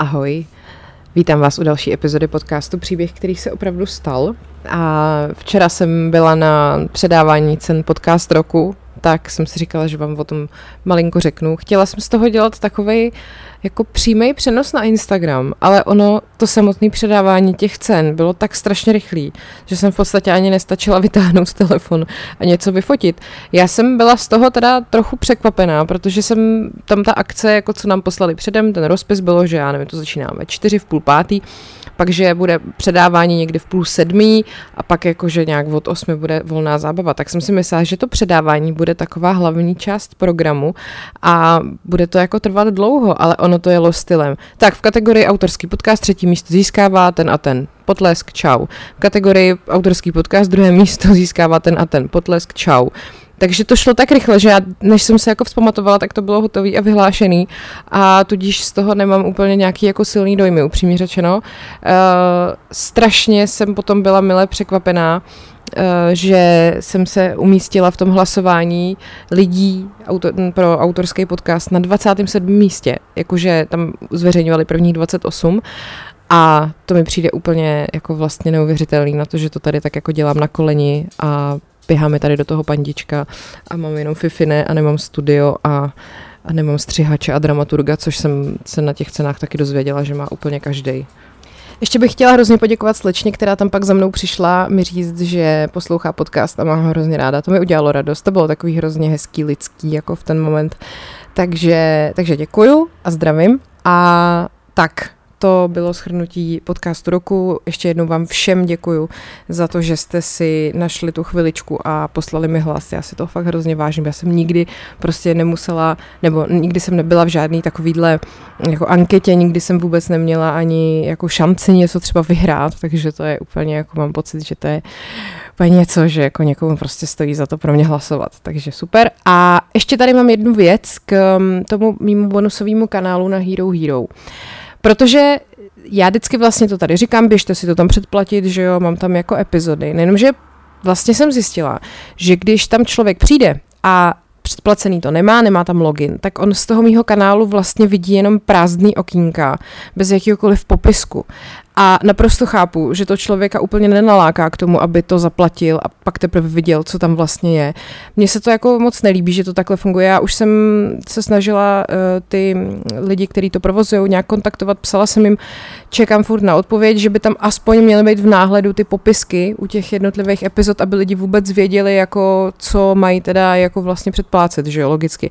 Ahoj, vítám vás u další epizody podcastu Příběh, který se opravdu stal. A včera jsem byla na předávání cen podcast roku, tak jsem si říkala, že vám o tom malinko řeknu. Chtěla jsem z toho dělat takový jako přímý přenos na Instagram, ale ono, to samotné předávání těch cen bylo tak strašně rychlý, že jsem v podstatě ani nestačila vytáhnout telefon a něco vyfotit. Já jsem byla z toho teda trochu překvapená, protože jsem tam ta akce, jako co nám poslali předem, ten rozpis bylo, že já nevím, to začínáme čtyři v půl pátý, pak, že bude předávání někdy v půl sedmí a pak jakože nějak od osmi bude volná zábava. Tak jsem si myslela, že to předávání bude taková hlavní část programu a bude to jako trvat dlouho, ale ono to jelo stylem. Tak v kategorii autorský podcast třetí místo získává ten a ten. Potlesk, čau. V kategorii autorský podcast druhé místo získává ten a ten. Potlesk, čau. Takže to šlo tak rychle, že já, než jsem se jako vzpamatovala, tak to bylo hotový a vyhlášený a tudíž z toho nemám úplně nějaký jako silný dojmy, upřímně řečeno. Uh, strašně jsem potom byla mile překvapená, uh, že jsem se umístila v tom hlasování lidí auto, pro autorský podcast na 27. místě, jakože tam zveřejňovali prvních 28 a to mi přijde úplně jako vlastně neuvěřitelný na to, že to tady tak jako dělám na koleni a běháme tady do toho pandička a mám jenom fifine a nemám studio a, a nemám střihače a dramaturga, což jsem se na těch cenách taky dozvěděla, že má úplně každý. Ještě bych chtěla hrozně poděkovat slečně, která tam pak za mnou přišla mi říct, že poslouchá podcast a má ho hrozně ráda. To mi udělalo radost. To bylo takový hrozně hezký, lidský, jako v ten moment. Takže, takže děkuju a zdravím. A tak, to bylo shrnutí podcastu roku. Ještě jednou vám všem děkuju za to, že jste si našli tu chviličku a poslali mi hlas. Já si to fakt hrozně vážím. Já jsem nikdy prostě nemusela, nebo nikdy jsem nebyla v žádný takovýhle jako anketě, nikdy jsem vůbec neměla ani jako šanci něco třeba vyhrát, takže to je úplně jako mám pocit, že to je úplně něco, že jako někomu prostě stojí za to pro mě hlasovat, takže super. A ještě tady mám jednu věc k mm, tomu mýmu bonusovému kanálu na Hero Hero. Protože já vždycky vlastně to tady říkám, běžte si to tam předplatit, že jo, mám tam jako epizody. Nejenomže vlastně jsem zjistila, že když tam člověk přijde a předplacený to nemá, nemá tam login, tak on z toho mýho kanálu vlastně vidí jenom prázdný okýnka, bez jakýkoliv popisku. A naprosto chápu, že to člověka úplně nenaláká k tomu, aby to zaplatil a pak teprve viděl, co tam vlastně je. Mně se to jako moc nelíbí, že to takhle funguje. Já už jsem se snažila uh, ty lidi, kteří to provozují, nějak kontaktovat. Psala jsem jim, čekám furt na odpověď, že by tam aspoň měly být v náhledu ty popisky u těch jednotlivých epizod, aby lidi vůbec věděli, jako co mají teda jako vlastně předplácet, že jo, logicky.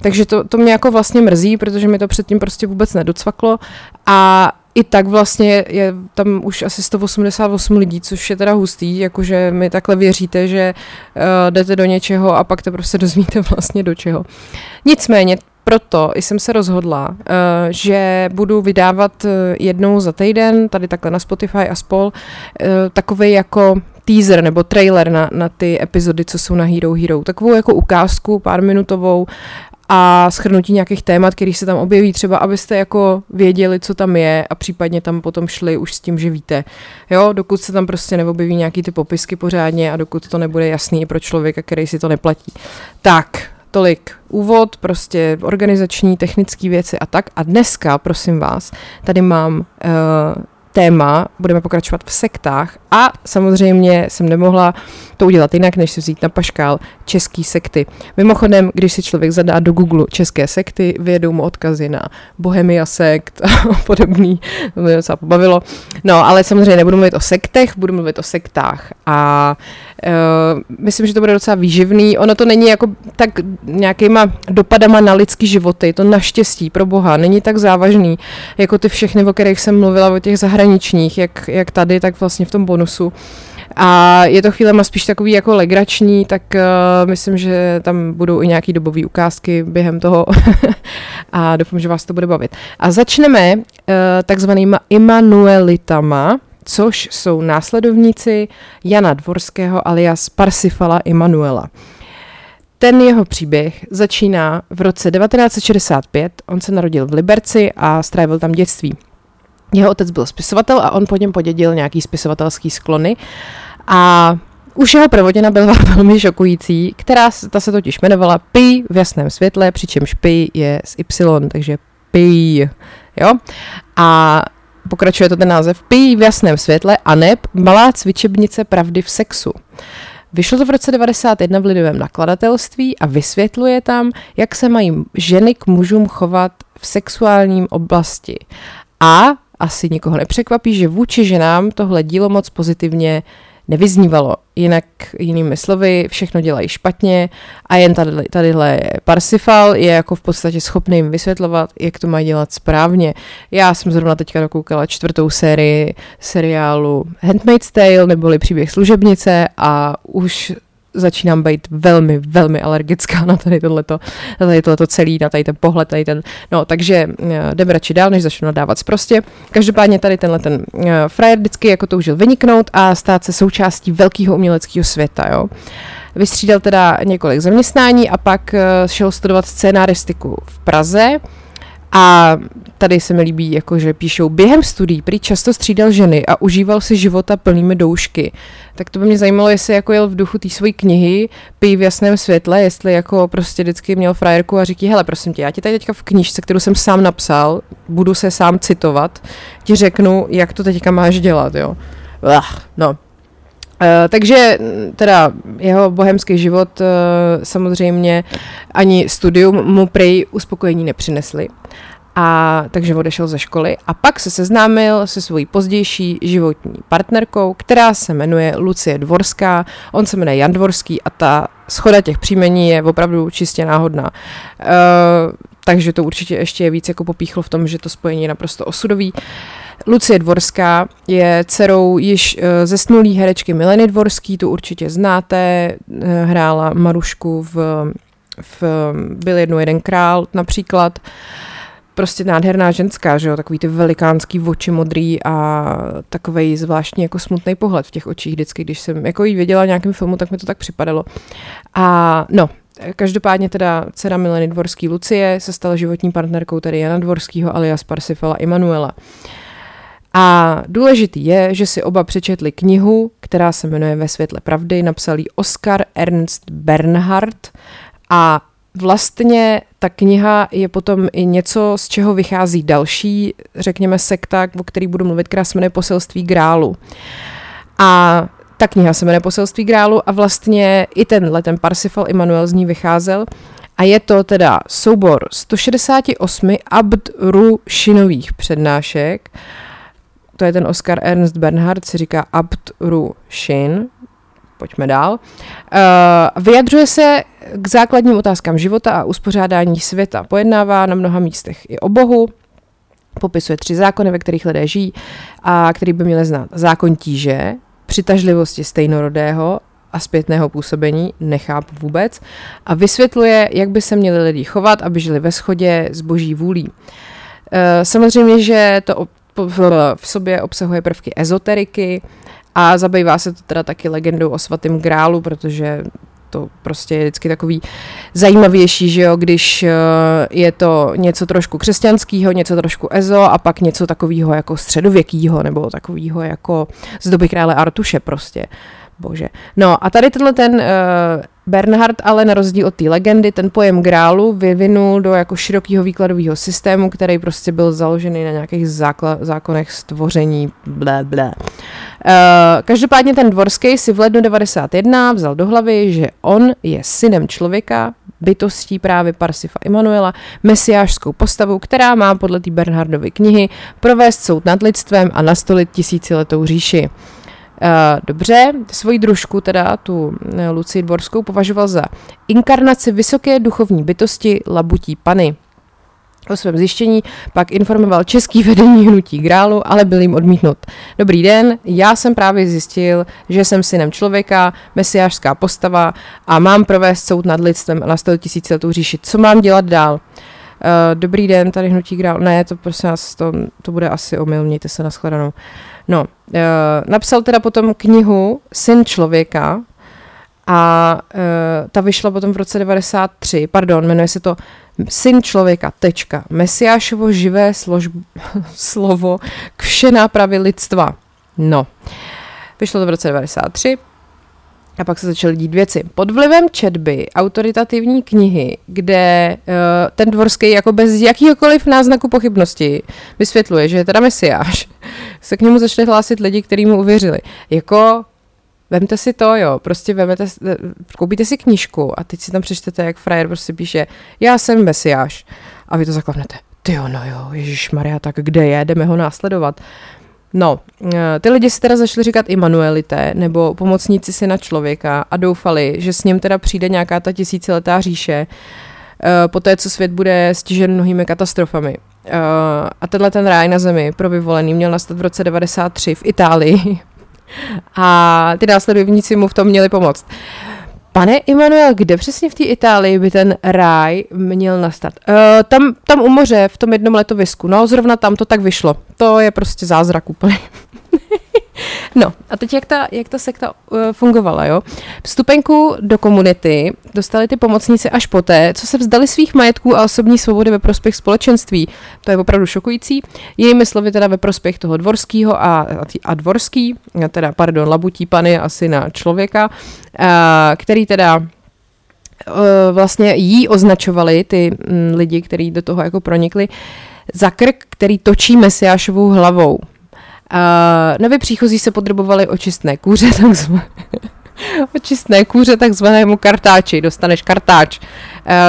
Takže to, to mě jako vlastně mrzí, protože mi to předtím prostě vůbec nedocvaklo a i tak vlastně je tam už asi 188 lidí, což je teda hustý, jakože mi takhle věříte, že uh, jdete do něčeho a pak to prostě dozvíte vlastně do čeho. Nicméně proto jsem se rozhodla, uh, že budu vydávat uh, jednou za týden, tady takhle na Spotify a spol, uh, takový jako teaser nebo trailer na, na ty epizody, co jsou na Hero Hero. Takovou jako ukázku pár minutovou a schrnutí nějakých témat, který se tam objeví, třeba abyste jako věděli, co tam je a případně tam potom šli už s tím, že víte. Jo, dokud se tam prostě neobjeví nějaký ty popisky pořádně a dokud to nebude jasný i pro člověka, který si to neplatí. Tak, tolik úvod, prostě organizační, technické věci a tak. A dneska, prosím vás, tady mám uh, téma, budeme pokračovat v sektách a samozřejmě jsem nemohla to udělat jinak, než si vzít na paškál český sekty. Mimochodem, když si člověk zadá do Google české sekty, vyjedou mu odkazy na Bohemia sekt a podobný, to mě docela pobavilo. No, ale samozřejmě nebudu mluvit o sektech, budu mluvit o sektách a myslím, že to bude docela výživný. Ono to není jako tak nějakýma dopadama na lidský životy, to naštěstí, pro boha, není tak závažný, jako ty všechny, o kterých jsem mluvila, o těch zahraničních, jak, jak tady, tak vlastně v tom bonusu. A je to chvílema spíš takový jako legrační, tak uh, myslím, že tam budou i nějaký dobové ukázky během toho a doufám, že vás to bude bavit. A začneme uh, takzvanýma Immanuelitama, což jsou následovníci Jana Dvorského alias Parsifala Immanuela. Ten jeho příběh začíná v roce 1965. On se narodil v Liberci a strávil tam dětství. Jeho otec byl spisovatel a on po něm podědil nějaký spisovatelský sklony. A už jeho provodina byla velmi šokující, která ta se totiž jmenovala Pi v jasném světle, přičemž Pi je z Y, takže Pij. Jo? A pokračuje to ten název Pij v jasném světle a neb malá cvičebnice pravdy v sexu. Vyšlo to v roce 91 v lidovém nakladatelství a vysvětluje tam, jak se mají ženy k mužům chovat v sexuálním oblasti. A asi nikoho nepřekvapí, že vůči ženám tohle dílo moc pozitivně nevyznívalo. Jinak jinými slovy, všechno dělají špatně a jen tady, tadyhle Parsifal je jako v podstatě schopný jim vysvětlovat, jak to mají dělat správně. Já jsem zrovna teďka dokoukala čtvrtou sérii seriálu Handmaid's Tale, neboli příběh služebnice a už začínám být velmi, velmi alergická na tady tohleto, na tady tohleto celý, na tady ten pohled, tady ten, no, takže uh, jdeme radši dál, než začnu nadávat prostě. Každopádně tady tenhle ten uh, frajer vždycky jako toužil vyniknout a stát se součástí velkého uměleckého světa, jo. Vystřídal teda několik zaměstnání a pak uh, šel studovat scénaristiku v Praze, a tady se mi líbí, jako že píšou, během studií prý často střídal ženy a užíval si života plnými doušky. Tak to by mě zajímalo, jestli jako jel v duchu té své knihy, pí v jasném světle, jestli jako prostě vždycky měl frajerku a říkí, hele, prosím tě, já ti tady teďka v knížce, kterou jsem sám napsal, budu se sám citovat, ti řeknu, jak to teďka máš dělat, jo. Ach, no, Uh, takže teda jeho bohemský život uh, samozřejmě ani studium mu prej uspokojení nepřinesli. A takže odešel ze školy a pak se seznámil se svojí pozdější životní partnerkou, která se jmenuje Lucie Dvorská, on se jmenuje Jan Dvorský a ta schoda těch příjmení je opravdu čistě náhodná. Uh, takže to určitě ještě je víc jako popíchlo v tom, že to spojení je naprosto osudový. Lucie Dvorská je dcerou již uh, zesnulý herečky Mileny Dvorský, tu určitě znáte, uh, hrála Marušku v, v Byl jednou jeden král například. Uh, prostě nádherná ženská, že jo, takový ty velikánský oči modrý a takový zvláštní jako smutný pohled v těch očích vždycky, když jsem jako jí viděla v nějakém filmu, tak mi to tak připadalo. A no, Každopádně teda dcera Mileny Dvorský Lucie se stala životní partnerkou tedy Jana Dvorského alias Parsifala Emanuela. A důležitý je, že si oba přečetli knihu, která se jmenuje Ve světle pravdy, napsal ji Oskar Ernst Bernhard a vlastně ta kniha je potom i něco, z čeho vychází další, řekněme, sekta, o který budu mluvit, která se jmenuje Poselství grálu. A ta kniha se jmenuje Poselství grálu a vlastně i tenhle, ten Parsifal Immanuel z ní vycházel. A je to teda soubor 168 Abd-Ru-Šinových přednášek. To je ten Oscar Ernst Bernhard, si říká Abd-Ru-Shin, pojďme dál. Uh, vyjadřuje se k základním otázkám života a uspořádání světa. Pojednává na mnoha místech i o Bohu, popisuje tři zákony, ve kterých lidé žijí a který by měli znát. Zákon tíže, přitažlivosti stejnorodého a zpětného působení, nechápu vůbec, a vysvětluje, jak by se měli lidi chovat, aby žili ve shodě s boží vůlí. Eh, samozřejmě, že to v sobě obsahuje prvky ezoteriky, a zabývá se to teda taky legendou o svatém grálu, protože to prostě je vždycky takový zajímavější, že jo, když eh, je to něco trošku křesťanského, něco trošku ezo a pak něco takového jako středověkého nebo takového jako z doby krále Artuše prostě. Bože. No a tady tenhle ten uh, Bernhard ale na rozdíl od té legendy ten pojem grálu vyvinul do jako širokého výkladového systému, který prostě byl založený na nějakých zákla- zákonech stvoření, blé, blé. Uh, každopádně ten Dvorský si v lednu 91 vzal do hlavy, že on je synem člověka, bytostí právě Parsifa Emanuela, mesiášskou postavu, která má podle té Bernhardovy knihy provést soud nad lidstvem a nastolit tisíciletou říši. Uh, dobře, svoji družku, teda tu uh, Lucii Dvorskou, považoval za inkarnaci vysoké duchovní bytosti labutí pany. O svém zjištění pak informoval český vedení hnutí Grálu, ale byl jim odmítnut. Dobrý den, já jsem právě zjistil, že jsem synem člověka, mesiářská postava a mám provést soud nad lidstvem na 100 tisíc letou říši. Co mám dělat dál? Uh, dobrý den, tady hnutí Grál. Ne, to prosím vás, to, to bude asi omyl, mějte se nashledanou. No, uh, napsal teda potom knihu Syn člověka a uh, ta vyšla potom v roce 93, pardon, jmenuje se to Syn člověka, tečka, Mesiášovo živé slož, slovo k vše nápravy lidstva. No, vyšlo to v roce 93 A pak se začaly dít věci. Pod vlivem četby autoritativní knihy, kde uh, ten dvorský jako bez jakýhokoliv náznaku pochybnosti vysvětluje, že je teda mesiáš, se k němu začali hlásit lidi, kteří mu uvěřili. Jako Vemte si to, jo, prostě vemete, koupíte si knížku a teď si tam přečtete, jak frajer prostě píše, já jsem mesiáš. A vy to zaklavnete. Ty jo, no jo, Ježíš Maria, tak kde je, jdeme ho následovat. No, eh, ty lidi si teda začali říkat Immanuelité, nebo pomocníci syna člověka a doufali, že s ním teda přijde nějaká ta tisíciletá říše, eh, po té, co svět bude stižen mnohými katastrofami. Eh, a tenhle ten ráj na zemi pro vyvolený měl nastat v roce 93 v Itálii. A ty následovníci mu v tom měli pomoct. Pane Immanuel, kde přesně v té Itálii by ten ráj měl nastat? Uh, tam, tam u moře, v tom jednom letovisku. No, zrovna tam to tak vyšlo. To je prostě zázrak úplně. No a teď jak ta, jak ta sekta uh, fungovala, jo? Vstupenku do komunity dostali ty pomocníci až poté, co se vzdali svých majetků a osobní svobody ve prospěch společenství. To je opravdu šokující. Jejími slovy teda ve prospěch toho dvorského a, a, dvorský, teda pardon, labutí pany asi na člověka, uh, který teda vlastně jí označovali ty mm, lidi, kteří do toho jako pronikli, za krk, který točí Mesiášovou hlavou. Uh, nově příchozí se podrobovali očistné kůře, takzvané. očistné kůře takzvanému kartáči, dostaneš kartáč. Uh,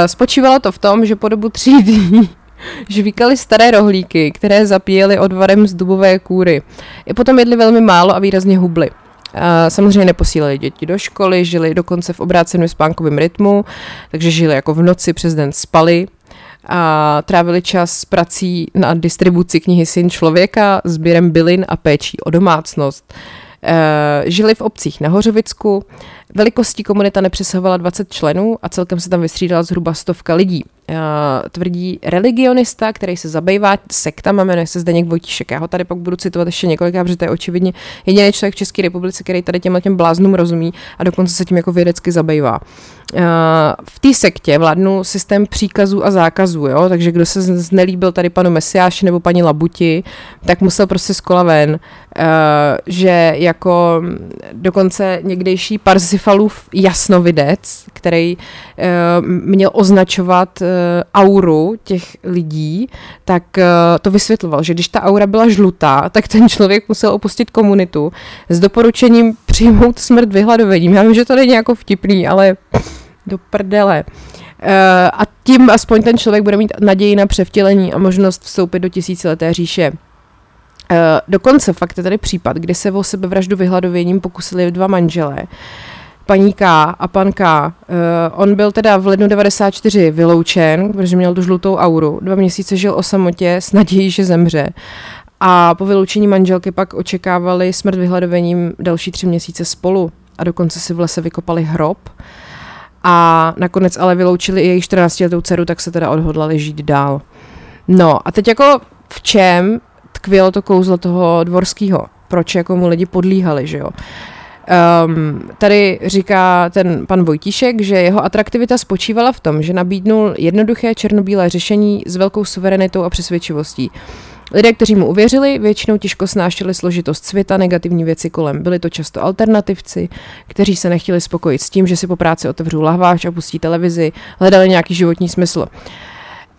spočívalo to v tom, že po dobu tří dní žvíkali staré rohlíky, které zapíjeli odvarem z dubové kůry. I potom jedli velmi málo a výrazně hubli. Uh, samozřejmě neposílali děti do školy, žili dokonce v obráceném spánkovém rytmu, takže žili jako v noci, přes den spali a trávili čas prací na distribuci knihy Syn člověka, sběrem bylin a péčí o domácnost. E, žili v obcích na Hořovicku, velikostí komunita nepřesahovala 20 členů a celkem se tam vystřídala zhruba stovka lidí. Uh, tvrdí religionista, který se zabývá sektama, jmenuje se Zdeněk Vojtíšek. Já ho tady pak budu citovat ještě několikrát, protože to je očividně jediný člověk v České republice, který tady těmhle těm bláznům rozumí a dokonce se tím jako vědecky zabývá. Uh, v té sektě vládnul systém příkazů a zákazů, jo? takže kdo se znelíbil tady panu Mesiáši nebo paní Labuti, tak musel prostě z kola ven, uh, že jako dokonce někdejší Parzifalův jasnovidec, který uh, měl označovat uh, auru těch lidí, tak uh, to vysvětloval, že když ta aura byla žlutá, tak ten člověk musel opustit komunitu s doporučením přijmout smrt vyhladovením. Já vím, že to není jako vtipný, ale do prdele. Uh, a tím aspoň ten člověk bude mít naději na převtělení a možnost vstoupit do tisícileté říše. Uh, dokonce fakt je tady případ, kdy se o sebevraždu vyhladověním pokusili dva manželé. Paní K a pan K. Uh, on byl teda v lednu 94 vyloučen, protože měl tu žlutou auru. Dva měsíce žil o samotě s nadějí, že zemře. A po vyloučení manželky pak očekávali smrt vyhladovením další tři měsíce spolu. A dokonce si v lese vykopali hrob. A nakonec ale vyloučili i jejich 14 letou dceru, tak se teda odhodlali žít dál. No a teď jako v čem tkvělo to kouzlo toho dvorského? Proč jako mu lidi podlíhali, že jo? Um, tady říká ten pan Vojtíšek, že jeho atraktivita spočívala v tom, že nabídnul jednoduché černobílé řešení s velkou suverenitou a přesvědčivostí. Lidé, kteří mu uvěřili, většinou těžko snášeli složitost světa, negativní věci kolem. Byli to často alternativci, kteří se nechtěli spokojit s tím, že si po práci otevřou lahváč a pustí televizi, hledali nějaký životní smysl.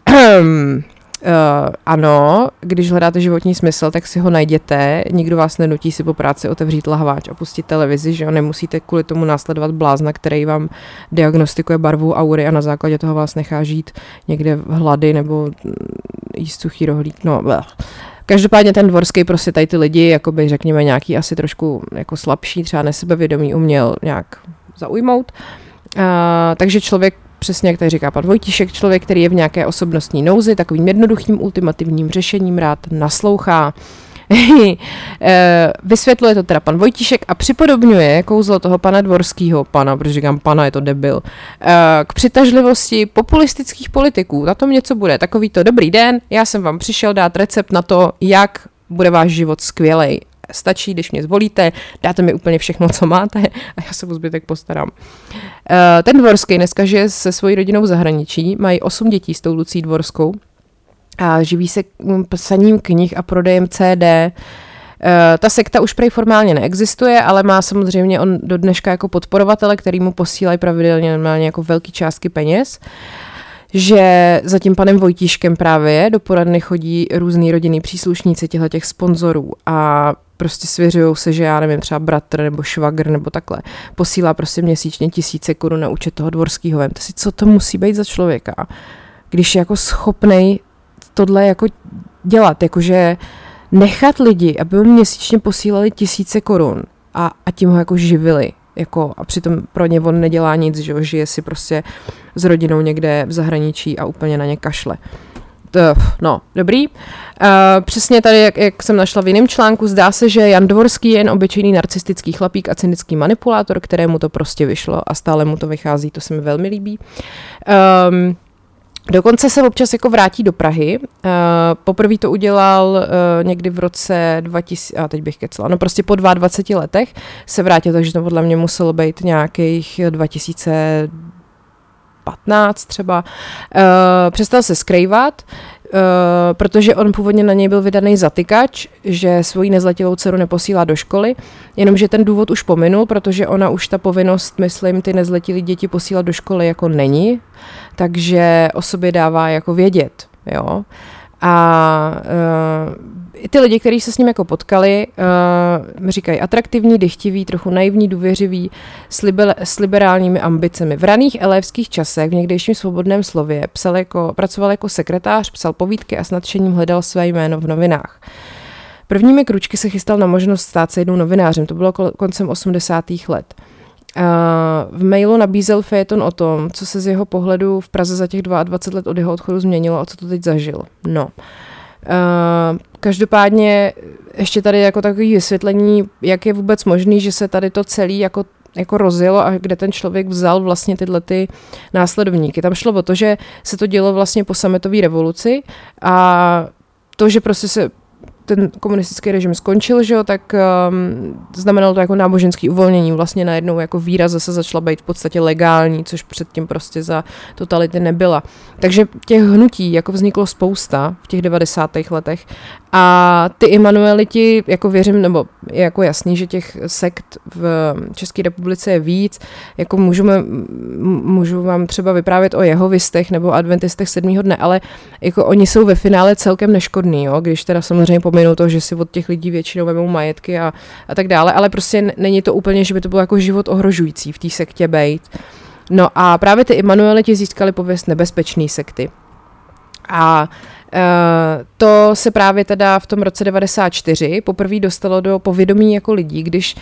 Uh, ano, když hledáte životní smysl, tak si ho najděte. Nikdo vás nenutí si po práci otevřít lahváč a pustit televizi, že jo? Nemusíte kvůli tomu následovat blázna, který vám diagnostikuje barvu aury a na základě toho vás nechá žít někde v hlady nebo jíst suchý rohlík. No, bleh. Každopádně ten dvorský prostě tady ty lidi, jakoby řekněme nějaký asi trošku jako slabší, třeba nesebevědomí uměl nějak zaujmout. Uh, takže člověk přesně jak tady říká pan Vojtíšek, člověk, který je v nějaké osobnostní nouzi, takovým jednoduchým ultimativním řešením rád naslouchá. Eh, vysvětluje to teda pan Vojtíšek a připodobňuje kouzlo toho pana Dvorského, pana, protože říkám pana, je to debil, eh, k přitažlivosti populistických politiků. Na tom něco bude. Takový to dobrý den, já jsem vám přišel dát recept na to, jak bude váš život skvělej stačí, když mě zvolíte, dáte mi úplně všechno, co máte a já se o zbytek postarám. Eh, ten Dvorský dneska žije se svojí rodinou v zahraničí, mají osm dětí s tou Lucí Dvorskou a živí se psaním knih a prodejem CD. ta sekta už prej formálně neexistuje, ale má samozřejmě on do dneška jako podporovatele, který mu posílají pravidelně normálně jako velký částky peněz že za tím panem Vojtíškem právě do poradny chodí různý rodinný příslušníci těchto těch sponzorů a prostě svěřují se, že já nevím, třeba bratr nebo švagr nebo takhle, posílá prostě měsíčně tisíce korun na účet toho dvorského. Vemte si, co to musí být za člověka, když je jako schopnej tohle jako dělat, jakože nechat lidi, aby mu měsíčně posílali tisíce korun a, a tím ho jako živili. Jako, a přitom pro ně on nedělá nic, že žije si prostě s rodinou někde v zahraničí a úplně na ně kašle. No, dobrý. Uh, přesně tady, jak, jak jsem našla v jiném článku, zdá se, že Jan Dvorský je jen obyčejný narcistický chlapík a cynický manipulátor, kterému to prostě vyšlo a stále mu to vychází, to se mi velmi líbí. Um, Dokonce se občas jako vrátí do Prahy. Uh, poprvé to udělal uh, někdy v roce 2000, a teď bych kecela, no prostě po 22 letech se vrátil, takže to podle mě muselo být nějakých 2000 15 třeba, uh, přestal se skrývat, uh, protože on původně na něj byl vydaný zatykač, že svoji nezletilou dceru neposílá do školy, jenomže ten důvod už pominul, protože ona už ta povinnost, myslím, ty nezletilé děti posílat do školy jako není, takže o sobě dává jako vědět, jo. A uh, ty lidi, kteří se s ním jako potkali, uh, říkají atraktivní, dychtivý, trochu naivní, důvěřivý, s, libe, s liberálními ambicemi. V raných elevských časech, v někdejším svobodném slově, psal jako, pracoval jako sekretář, psal povídky a s nadšením hledal své jméno v novinách. Prvními kručky se chystal na možnost stát se jednou novinářem, to bylo koncem 80. let. V mailu nabízel Fejeton o tom, co se z jeho pohledu v Praze za těch 22 let od jeho odchodu změnilo a co to teď zažil. No. Uh, každopádně ještě tady jako takový vysvětlení, jak je vůbec možný, že se tady to celý jako jako rozjelo a kde ten člověk vzal vlastně tyhle ty následovníky. Tam šlo o to, že se to dělo vlastně po sametové revoluci a to, že prostě se ten komunistický režim skončil, že jo, tak um, znamenalo to jako náboženský uvolnění. Vlastně najednou jako víra zase začala být v podstatě legální, což předtím prostě za totality nebyla. Takže těch hnutí jako vzniklo spousta v těch 90. letech a ty Immanueliti, jako věřím, nebo je jako jasný, že těch sekt v České republice je víc, jako můžeme, můžu vám třeba vyprávět o jeho vystech nebo adventistech sedmého dne, ale jako oni jsou ve finále celkem neškodní, jo? když teda samozřejmě pominu to, že si od těch lidí většinou vemou majetky a, a tak dále, ale prostě není to úplně, že by to bylo jako život ohrožující v té sektě bejt. No a právě ty Immanueliti získali pověst nebezpečný sekty. A Uh, to se právě teda v tom roce 94 poprvé dostalo do povědomí jako lidí, když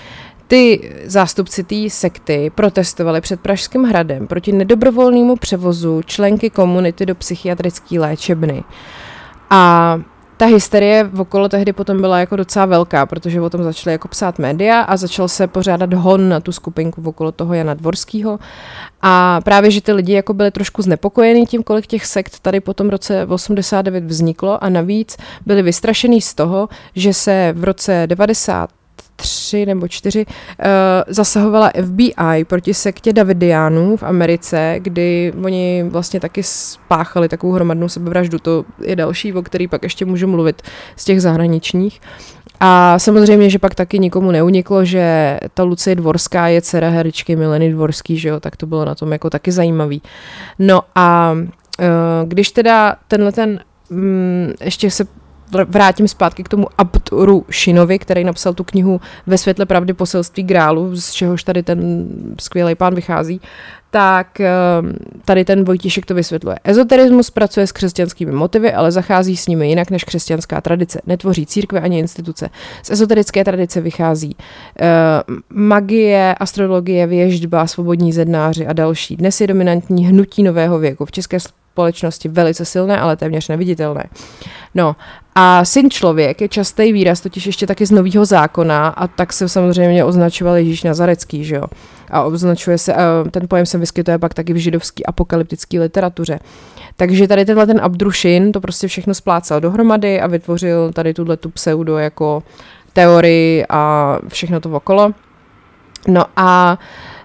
ty zástupci té sekty protestovali před Pražským hradem proti nedobrovolnému převozu členky komunity do psychiatrické léčebny. A ta hysterie okolo tehdy potom byla jako docela velká, protože o tom začaly jako psát média a začal se pořádat hon na tu skupinku okolo toho Jana Dvorského. A právě, že ty lidi jako byli trošku znepokojení tím, kolik těch sekt tady po tom roce 89 vzniklo a navíc byli vystrašený z toho, že se v roce 90 tři nebo čtyři, uh, zasahovala FBI proti sektě Davidiánů v Americe, kdy oni vlastně taky spáchali takovou hromadnou sebevraždu. To je další, o který pak ještě můžu mluvit z těch zahraničních. A samozřejmě, že pak taky nikomu neuniklo, že ta Lucie Dvorská je dcera herečky Mileny Dvorský, že jo, tak to bylo na tom jako taky zajímavý. No a uh, když teda tenhle ten, um, ještě se vrátím zpátky k tomu Abturu Šinovi, který napsal tu knihu Ve světle pravdy poselství grálu, z čehož tady ten skvělý pán vychází, tak ehm, tady ten Vojtíšek to vysvětluje. Ezoterismus pracuje s křesťanskými motivy, ale zachází s nimi jinak než křesťanská tradice. Netvoří církve ani instituce. Z ezoterické tradice vychází uh, magie, astrologie, věždba, svobodní zednáři a další. Dnes je dominantní hnutí nového věku. V české společnosti velice silné, ale téměř neviditelné. No a syn člověk je častý výraz, totiž ještě taky z nového zákona a tak se samozřejmě označoval Ježíš Nazarecký, že jo. A označuje se, ten pojem se vyskytuje pak taky v židovské apokalyptické literatuře. Takže tady tenhle ten Abdrušin to prostě všechno splácal dohromady a vytvořil tady tuhle tu pseudo jako teorii a všechno to okolo. No a uh,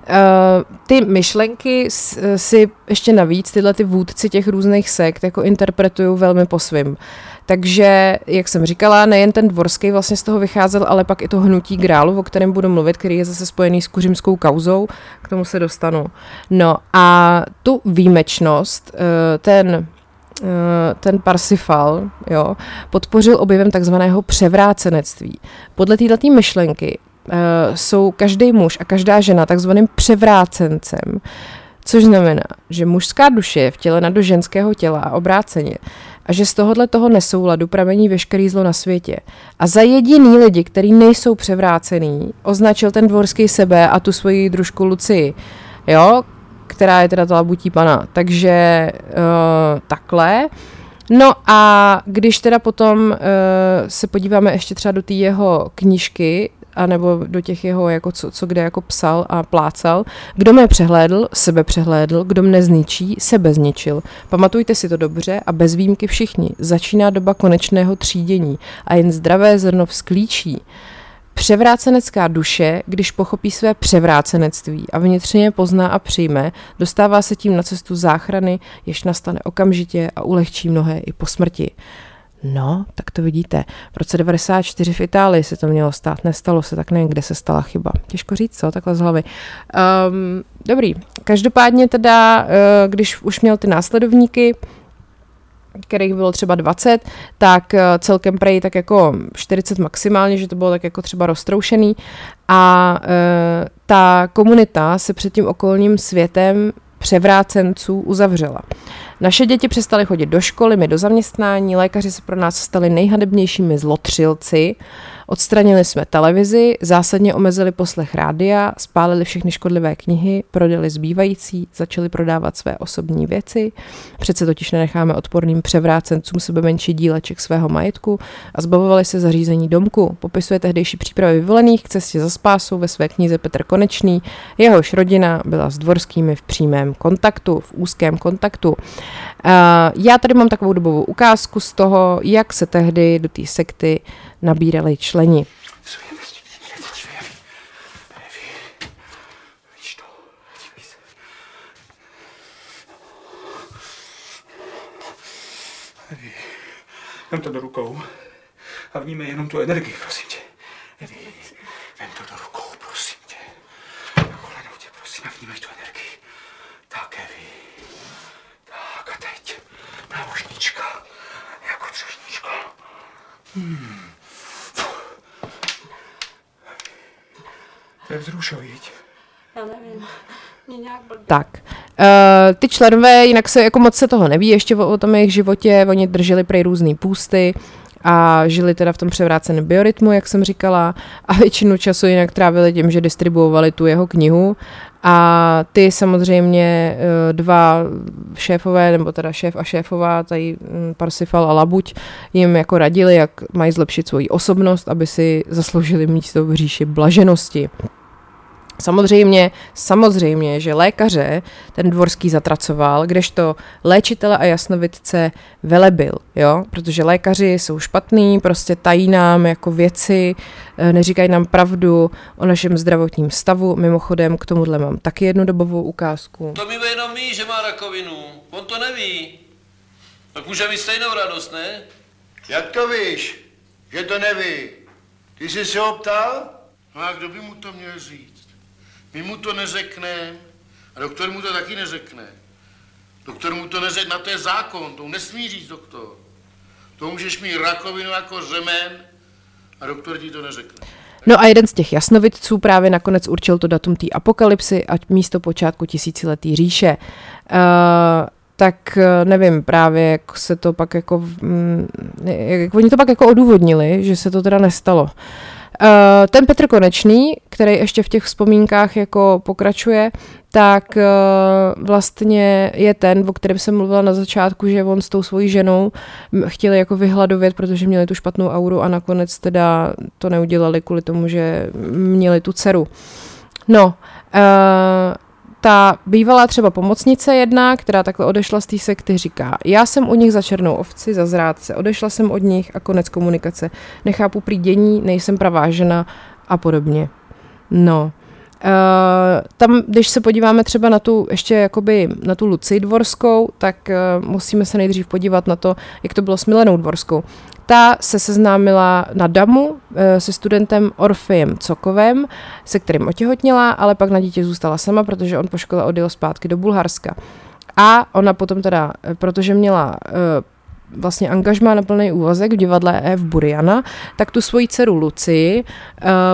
ty myšlenky si ještě navíc tyhle ty vůdci těch různých sekt jako interpretují velmi po svým. Takže, jak jsem říkala, nejen ten dvorský vlastně z toho vycházel, ale pak i to hnutí grálu, o kterém budu mluvit, který je zase spojený s kuřimskou kauzou, k tomu se dostanu. No a tu výjimečnost, eh, ten eh, ten Parsifal jo, podpořil objevem takzvaného převrácenectví. Podle této myšlenky jsou každý muž a každá žena takzvaným převrácencem, což znamená, že mužská duše je vtělena do ženského těla a obráceně a že z tohohle toho nesouladu pramení veškerý zlo na světě. A za jediný lidi, kteří nejsou převrácený, označil ten dvorský sebe a tu svoji družku Lucii, jo, která je teda ta labutí pana. Takže uh, takhle. No a když teda potom uh, se podíváme ještě třeba do té jeho knížky, anebo do těch jeho, jako co, co kde jako psal a plácal. Kdo mě přehlédl, sebe přehlédl, kdo mne zničí, sebe zničil. Pamatujte si to dobře a bez výjimky všichni. Začíná doba konečného třídění a jen zdravé zrno vzklíčí. Převrácenecká duše, když pochopí své převrácenectví a vnitřně pozná a přijme, dostává se tím na cestu záchrany, jež nastane okamžitě a ulehčí mnohé i po smrti. No, tak to vidíte. V roce 94 v Itálii se to mělo stát. Nestalo se, tak nevím, kde se stala chyba. Těžko říct, co, takhle z hlavy. Um, dobrý. Každopádně teda, uh, když už měl ty následovníky, kterých bylo třeba 20, tak uh, celkem prej tak jako 40 maximálně, že to bylo tak jako třeba roztroušený a uh, ta komunita se před tím okolním světem převrácenců uzavřela. Naše děti přestaly chodit do školy, my do zaměstnání, lékaři se pro nás stali nejhadebnějšími zlotřilci, Odstranili jsme televizi, zásadně omezili poslech rádia, spálili všechny škodlivé knihy, prodali zbývající, začali prodávat své osobní věci. Přece totiž nenecháme odporným převrácencům sebe menší díleček svého majetku a zbavovali se zařízení domku. Popisuje tehdejší přípravy vyvolených k cestě za spásou ve své knize Petr Konečný. Jehož rodina byla s dvorskými v přímém kontaktu, v úzkém kontaktu. Já tady mám takovou dobovou ukázku z toho, jak se tehdy do té sekty nabírali členi. Vem to do rukou a vníme jenom tu energii, prosím tě. Evi, vem to do rukou, prosím tě. Na kolenou tě, prosím, a vnímej tu energii. Tak, Evi. Tak a teď námožnička, jako třešnička. Hmm. To je. Já nevím. Tak, uh, ty členové, jinak se jako moc se toho neví ještě o, o tom jejich životě, oni drželi prej různý půsty a žili teda v tom převráceném biorytmu, jak jsem říkala, a většinu času jinak trávili tím, že distribuovali tu jeho knihu a ty samozřejmě eh, dva šéfové, nebo teda šéf a šéfová, tady hm, Parsifal a Labuť, jim jako radili, jak mají zlepšit svoji osobnost, aby si zasloužili místo v říši blaženosti. Samozřejmě, samozřejmě, že lékaře ten dvorský zatracoval, kdežto léčitele a jasnovidce velebil, jo, protože lékaři jsou špatní, prostě tají nám jako věci, eh, neříkají nám pravdu o našem zdravotním stavu. Mimochodem, k tomuhle mám taky jednu dobovou ukázku. To mi jenom ví, že má rakovinu. On to neví. Tak může mít stejnou radost, ne? Jak to víš, že to neví? Ty jsi se ho ptal? No a kdo by mu to měl říct? My mu to neřekneme a doktor mu to taky neřekne. Doktor mu to neřekne, na to je zákon, to nesmí říct doktor. To můžeš mít rakovinu jako řemen a doktor ti to neřekne. No a jeden z těch jasnovidců právě nakonec určil to datum té apokalypsy a místo počátku tisíciletý říše. Uh, tak eh, nevím právě, jak se to pak jako, mm, jak oni to pak jako odůvodnili, že se to teda nestalo. Uh, ten Petr Konečný, který ještě v těch vzpomínkách jako pokračuje, tak uh, vlastně je ten, o kterém jsem mluvila na začátku, že on s tou svojí ženou chtěli jako vyhladovět, protože měli tu špatnou auru a nakonec teda to neudělali kvůli tomu, že měli tu dceru. No, uh, ta bývalá třeba pomocnice jedna, která takhle odešla z té sekty, říká, já jsem u nich za černou ovci, za zrádce, odešla jsem od nich a konec komunikace. Nechápu prý dění, nejsem pravá žena a podobně. No, tam, když se podíváme třeba na tu, ještě jakoby na tu Luci Dvorskou, tak uh, musíme se nejdřív podívat na to, jak to bylo s Milenou Dvorskou. Ta se seznámila na Damu uh, se studentem Orfejem Cokovem, se kterým otěhotněla, ale pak na dítě zůstala sama, protože on po škole odjel zpátky do Bulharska. A ona potom teda, protože měla uh, vlastně angažmá na plný úvazek v divadle E v Buriana, tak tu svoji dceru Luci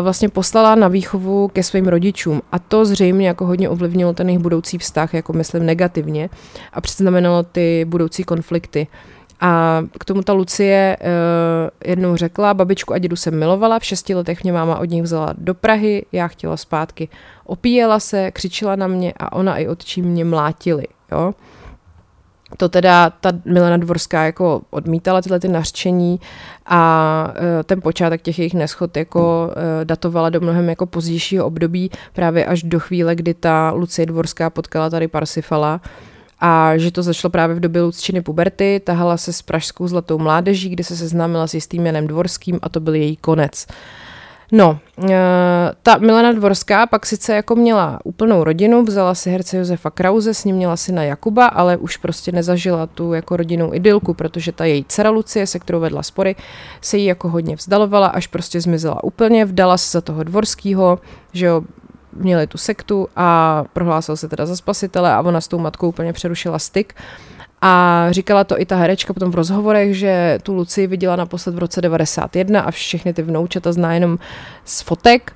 vlastně poslala na výchovu ke svým rodičům. A to zřejmě jako hodně ovlivnilo ten jejich budoucí vztah, jako myslím negativně a předznamenalo ty budoucí konflikty. A k tomu ta Lucie uh, jednou řekla, babičku a dědu jsem milovala, v šesti letech mě máma od nich vzala do Prahy, já chtěla zpátky. Opíjela se, křičela na mě a ona i otčí mě mlátili. Jo? to teda ta Milena Dvorská jako odmítala tyhle ty nařčení a e, ten počátek těch jejich neschod jako e, datovala do mnohem jako pozdějšího období právě až do chvíle, kdy ta Lucie Dvorská potkala tady Parsifala a že to začalo právě v době Lucčiny puberty, tahala se s pražskou zlatou mládeží, kde se seznámila s jistým Janem Dvorským a to byl její konec. No, uh, ta Milena Dvorská pak sice jako měla úplnou rodinu, vzala si herce Josefa Krause, s ním měla syna Jakuba, ale už prostě nezažila tu jako rodinnou idylku, protože ta její dcera Lucie, se kterou vedla spory, se jí jako hodně vzdalovala, až prostě zmizela úplně, vdala se za toho Dvorského, že jo, měli tu sektu a prohlásil se teda za spasitele a ona s tou matkou úplně přerušila styk. A říkala to i ta herečka potom v rozhovorech, že tu Luci viděla naposled v roce 91 a všechny ty vnoučata zná jenom z fotek.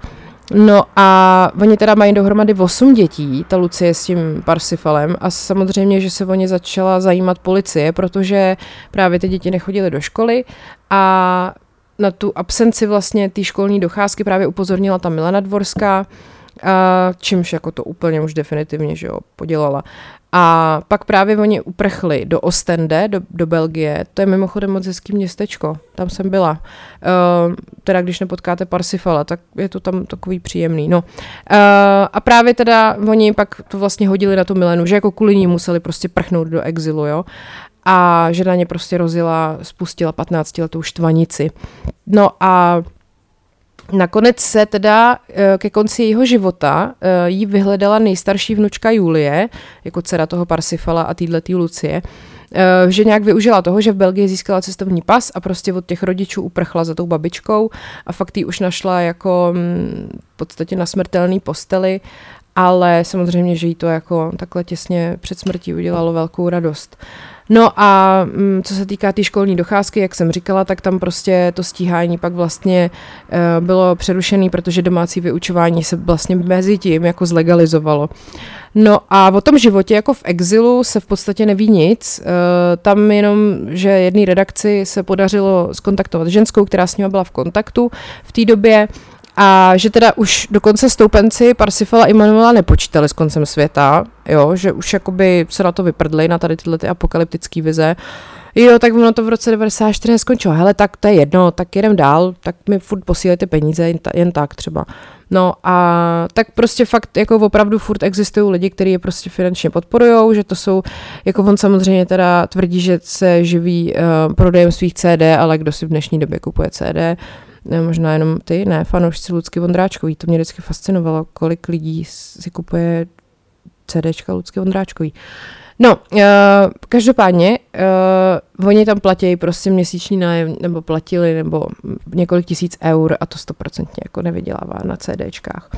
No a oni teda mají dohromady 8 dětí, ta Lucie s tím Parsifalem a samozřejmě, že se o ně začala zajímat policie, protože právě ty děti nechodily do školy a na tu absenci vlastně té školní docházky právě upozornila ta Milena Dvorská, a čímž jako to úplně už definitivně že jo, podělala. A pak právě oni uprchli do Ostende, do, do Belgie. To je mimochodem moc hezký městečko. Tam jsem byla. Uh, teda když nepotkáte Parsifala, tak je to tam takový příjemný. No. Uh, a právě teda oni pak to vlastně hodili na tu Milenu, že jako kvůli ní museli prostě prchnout do exilu, jo. A že na ně prostě rozjela, spustila 15 letou štvanici. No a Nakonec se teda eh, ke konci jeho života eh, jí vyhledala nejstarší vnučka Julie, jako dcera toho Parsifala a týhletý Lucie, eh, že nějak využila toho, že v Belgii získala cestovní pas a prostě od těch rodičů uprchla za tou babičkou a fakt ji už našla jako mm, v podstatě na smrtelný posteli, ale samozřejmě, že jí to jako takhle těsně před smrtí udělalo velkou radost. No a mm, co se týká té tý školní docházky, jak jsem říkala, tak tam prostě to stíhání pak vlastně uh, bylo přerušené, protože domácí vyučování se vlastně mezi tím jako zlegalizovalo. No a o tom životě jako v exilu se v podstatě neví nic. Uh, tam jenom, že jedné redakci se podařilo skontaktovat ženskou, která s ním byla v kontaktu v té době a že teda už dokonce stoupenci Parsifala i Manuela nepočítali s koncem světa, jo, že už jakoby se na to vyprdli, na tady tyhle ty apokalyptické vize. Jo, tak ono to v roce 94 skončilo. Hele, tak to je jedno, tak jedem dál, tak mi furt posílejte peníze, jen, ta, jen tak třeba. No a tak prostě fakt jako opravdu furt existují lidi, kteří je prostě finančně podporují, že to jsou, jako on samozřejmě teda tvrdí, že se živí uh, prodejem svých CD, ale kdo si v dnešní době kupuje CD, ne, možná jenom ty, ne, fanoušci Lucky Vondráčkový, to mě vždycky fascinovalo, kolik lidí si kupuje CDčka Lucky Vondráčkový. No, uh, každopádně, uh, oni tam platí prostě měsíční nájem, nebo platili, nebo několik tisíc eur a to stoprocentně jako nevydělává na CDčkách.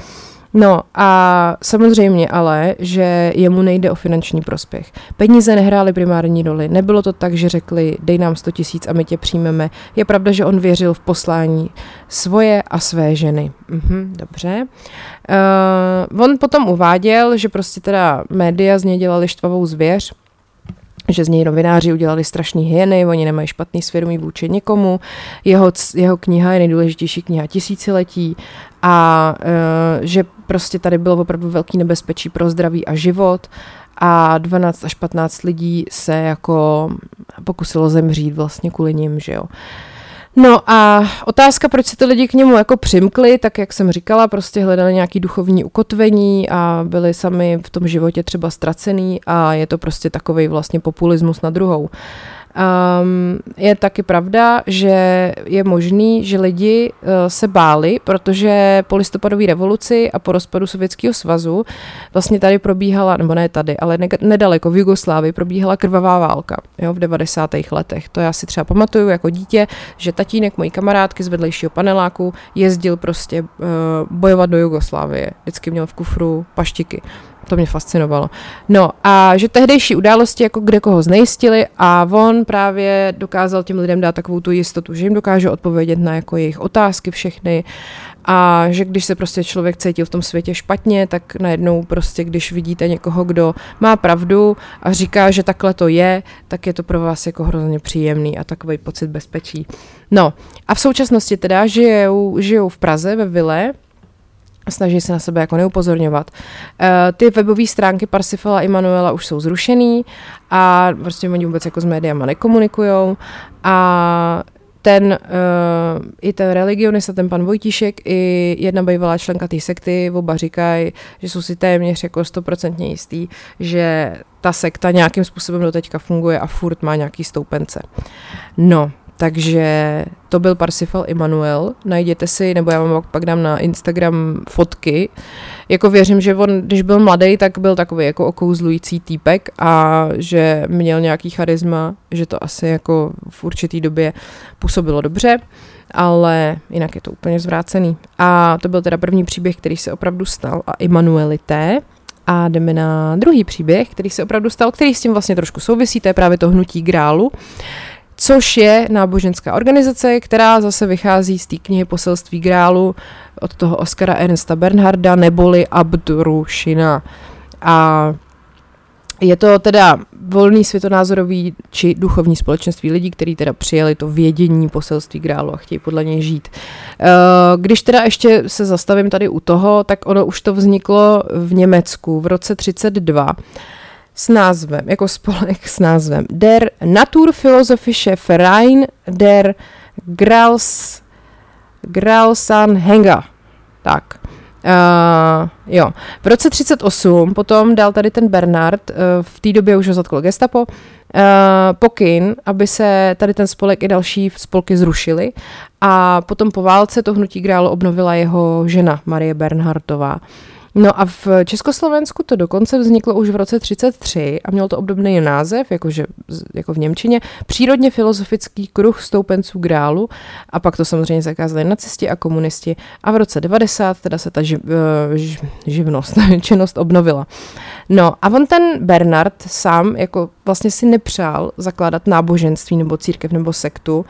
No a samozřejmě ale, že jemu nejde o finanční prospěch. Peníze nehrály primární roli. Nebylo to tak, že řekli, dej nám 100 tisíc a my tě přijmeme. Je pravda, že on věřil v poslání svoje a své ženy. Mhm, dobře. Uh, on potom uváděl, že prostě teda média z něj dělali štvavou zvěř, že z něj novináři udělali strašný hyeny, oni nemají špatný svědomí vůči někomu. Jeho, jeho kniha je nejdůležitější kniha tisíciletí a uh, že prostě tady bylo opravdu velký nebezpečí pro zdraví a život a 12 až 15 lidí se jako pokusilo zemřít vlastně kvůli ním, že jo. Uh, No a otázka, proč se ty lidi k němu jako přimkli, tak jak jsem říkala, prostě hledali nějaký duchovní ukotvení a byli sami v tom životě třeba ztracený a je to prostě takový vlastně populismus na druhou. Um, je taky pravda, že je možný, že lidi uh, se báli, protože po listopadové revoluci a po rozpadu Sovětského svazu vlastně tady probíhala, nebo ne tady, ale ne, nedaleko v Jugoslávii probíhala krvavá válka jo, v 90. letech. To já si třeba pamatuju jako dítě, že tatínek mojí kamarádky z vedlejšího paneláku jezdil prostě uh, bojovat do Jugoslávie. Vždycky měl v kufru paštiky. To mě fascinovalo. No a že tehdejší události jako kde koho znejistili a on právě dokázal těm lidem dát takovou tu jistotu, že jim dokáže odpovědět na jako jejich otázky všechny a že když se prostě člověk cítil v tom světě špatně, tak najednou prostě, když vidíte někoho, kdo má pravdu a říká, že takhle to je, tak je to pro vás jako hrozně příjemný a takový pocit bezpečí. No a v současnosti teda žijou, žijou v Praze ve vile, snaží se na sebe jako neupozorňovat. Uh, ty webové stránky Parsifala a Immanuela už jsou zrušený a prostě oni vůbec jako s médiama nekomunikujou a ten, uh, i ten religionista, ten pan Vojtíšek, i jedna bývalá členka té sekty, oba říkají, že jsou si téměř jako stoprocentně jistý, že ta sekta nějakým způsobem do teďka funguje a furt má nějaký stoupence. No, takže to byl Parsifal Immanuel. Najděte si, nebo já vám pak dám na Instagram fotky. Jako věřím, že on, když byl mladý, tak byl takový jako okouzlující týpek a že měl nějaký charisma, že to asi jako v určitý době působilo dobře, ale jinak je to úplně zvrácený. A to byl teda první příběh, který se opravdu stal a Immanuelité. A jdeme na druhý příběh, který se opravdu stal, který s tím vlastně trošku souvisí, to je právě to hnutí grálu což je náboženská organizace, která zase vychází z té knihy Poselství grálu od toho Oskara Ernsta Bernharda neboli Abdurushina. A je to teda volný světonázorový či duchovní společenství lidí, kteří teda přijeli to vědění poselství grálu a chtějí podle něj žít. Eh, když teda ještě se zastavím tady u toho, tak ono už to vzniklo v Německu v roce 32 s názvem, jako spolek s názvem Der Naturphilosophische Verein der Grals, Gralsanhänger. Tak. Uh, jo. V roce 38 potom dal tady ten Bernard, uh, v té době už ho zatkl gestapo, uh, pokyn, aby se tady ten spolek i další spolky zrušily a potom po válce to hnutí grálu obnovila jeho žena Marie Bernhardová. Uh, No a v Československu to dokonce vzniklo už v roce 33 a mělo to obdobný název, jakože, jako v Němčině, přírodně filozofický kruh stoupenců grálu a pak to samozřejmě zakázali nacisti a komunisti a v roce 90 teda se ta živ, eh, živnost, činnost obnovila. No a on ten Bernard sám jako vlastně si nepřál zakládat náboženství nebo církev nebo sektu.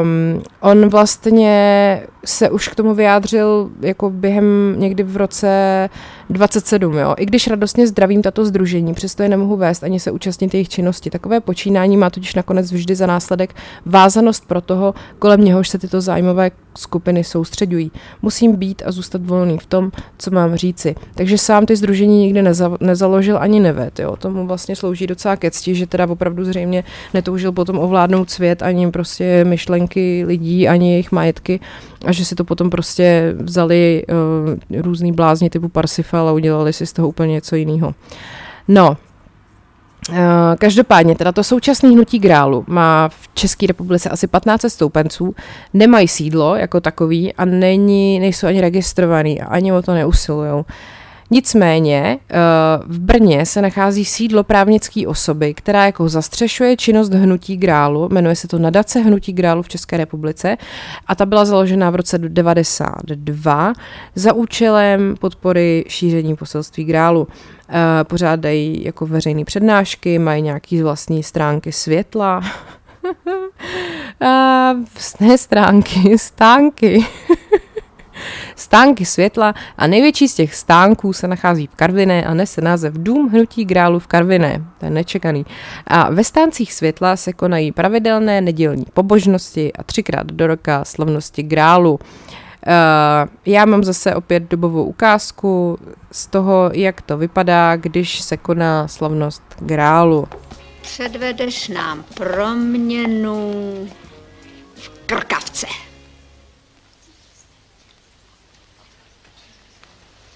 Um, on vlastně se už k tomu vyjádřil jako během někdy v roce 27, jo. I když radostně zdravím tato združení, přesto je nemohu vést ani se účastnit jejich činnosti. Takové počínání má totiž nakonec vždy za následek vázanost pro toho, kolem něhož se tyto zájmové skupiny soustředují. Musím být a zůstat volný v tom, co mám říci. Takže sám ty združení nikdy neza, nezaložil ani neved. Jo. Tomu vlastně slouží docela ke cti, že teda opravdu zřejmě netoužil potom ovládnout svět ani prostě myšlenky lidí, ani jejich majetky a že si to potom prostě vzali uh, různý blázni typu Parsifal a udělali si z toho úplně něco jiného. No, každopádně, teda to současné hnutí grálu má v České republice asi 15 stoupenců, nemají sídlo jako takový a není, nejsou ani registrovaný a ani o to neusilují. Nicméně eh, v Brně se nachází sídlo právnické osoby, která jako zastřešuje činnost Hnutí Grálu, jmenuje se to Nadace Hnutí Grálu v České republice a ta byla založena v roce 92 za účelem podpory šíření poselství Grálu. Eh, pořádají jako veřejné přednášky, mají nějaký vlastní stránky světla, a ne stránky, stánky. stánky světla a největší z těch stánků se nachází v Karviné a nese název Dům hnutí grálu v Karviné. To je nečekaný. A ve stáncích světla se konají pravidelné nedělní pobožnosti a třikrát do roka slavnosti grálu. Uh, já mám zase opět dobovou ukázku z toho, jak to vypadá, když se koná slavnost grálu. Předvedeš nám proměnu v krkavce.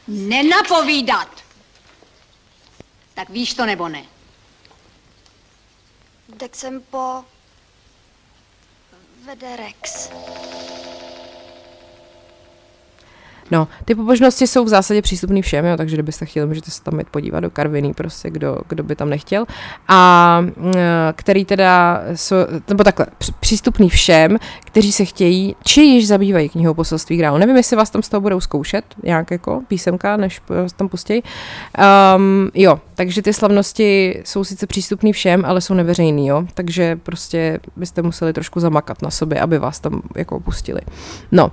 Nenapovídat. Tak víš to nebo ne? Dexempo vede Rex. No, ty pobožnosti jsou v zásadě přístupné všem, jo, takže kdybyste chtěli, můžete se tam jít podívat do Karviný, prostě kdo, kdo by tam nechtěl. A mm, který teda, jsou, nebo takhle, přístupný všem, kteří se chtějí, či již zabývají knihou poselství Grálu. Nevím, jestli vás tam z toho budou zkoušet, nějak jako písemka, než tam pustí. Um, jo, takže ty slavnosti jsou sice přístupný všem, ale jsou neveřejný, jo, takže prostě byste museli trošku zamakat na sobě, aby vás tam jako pustili. No,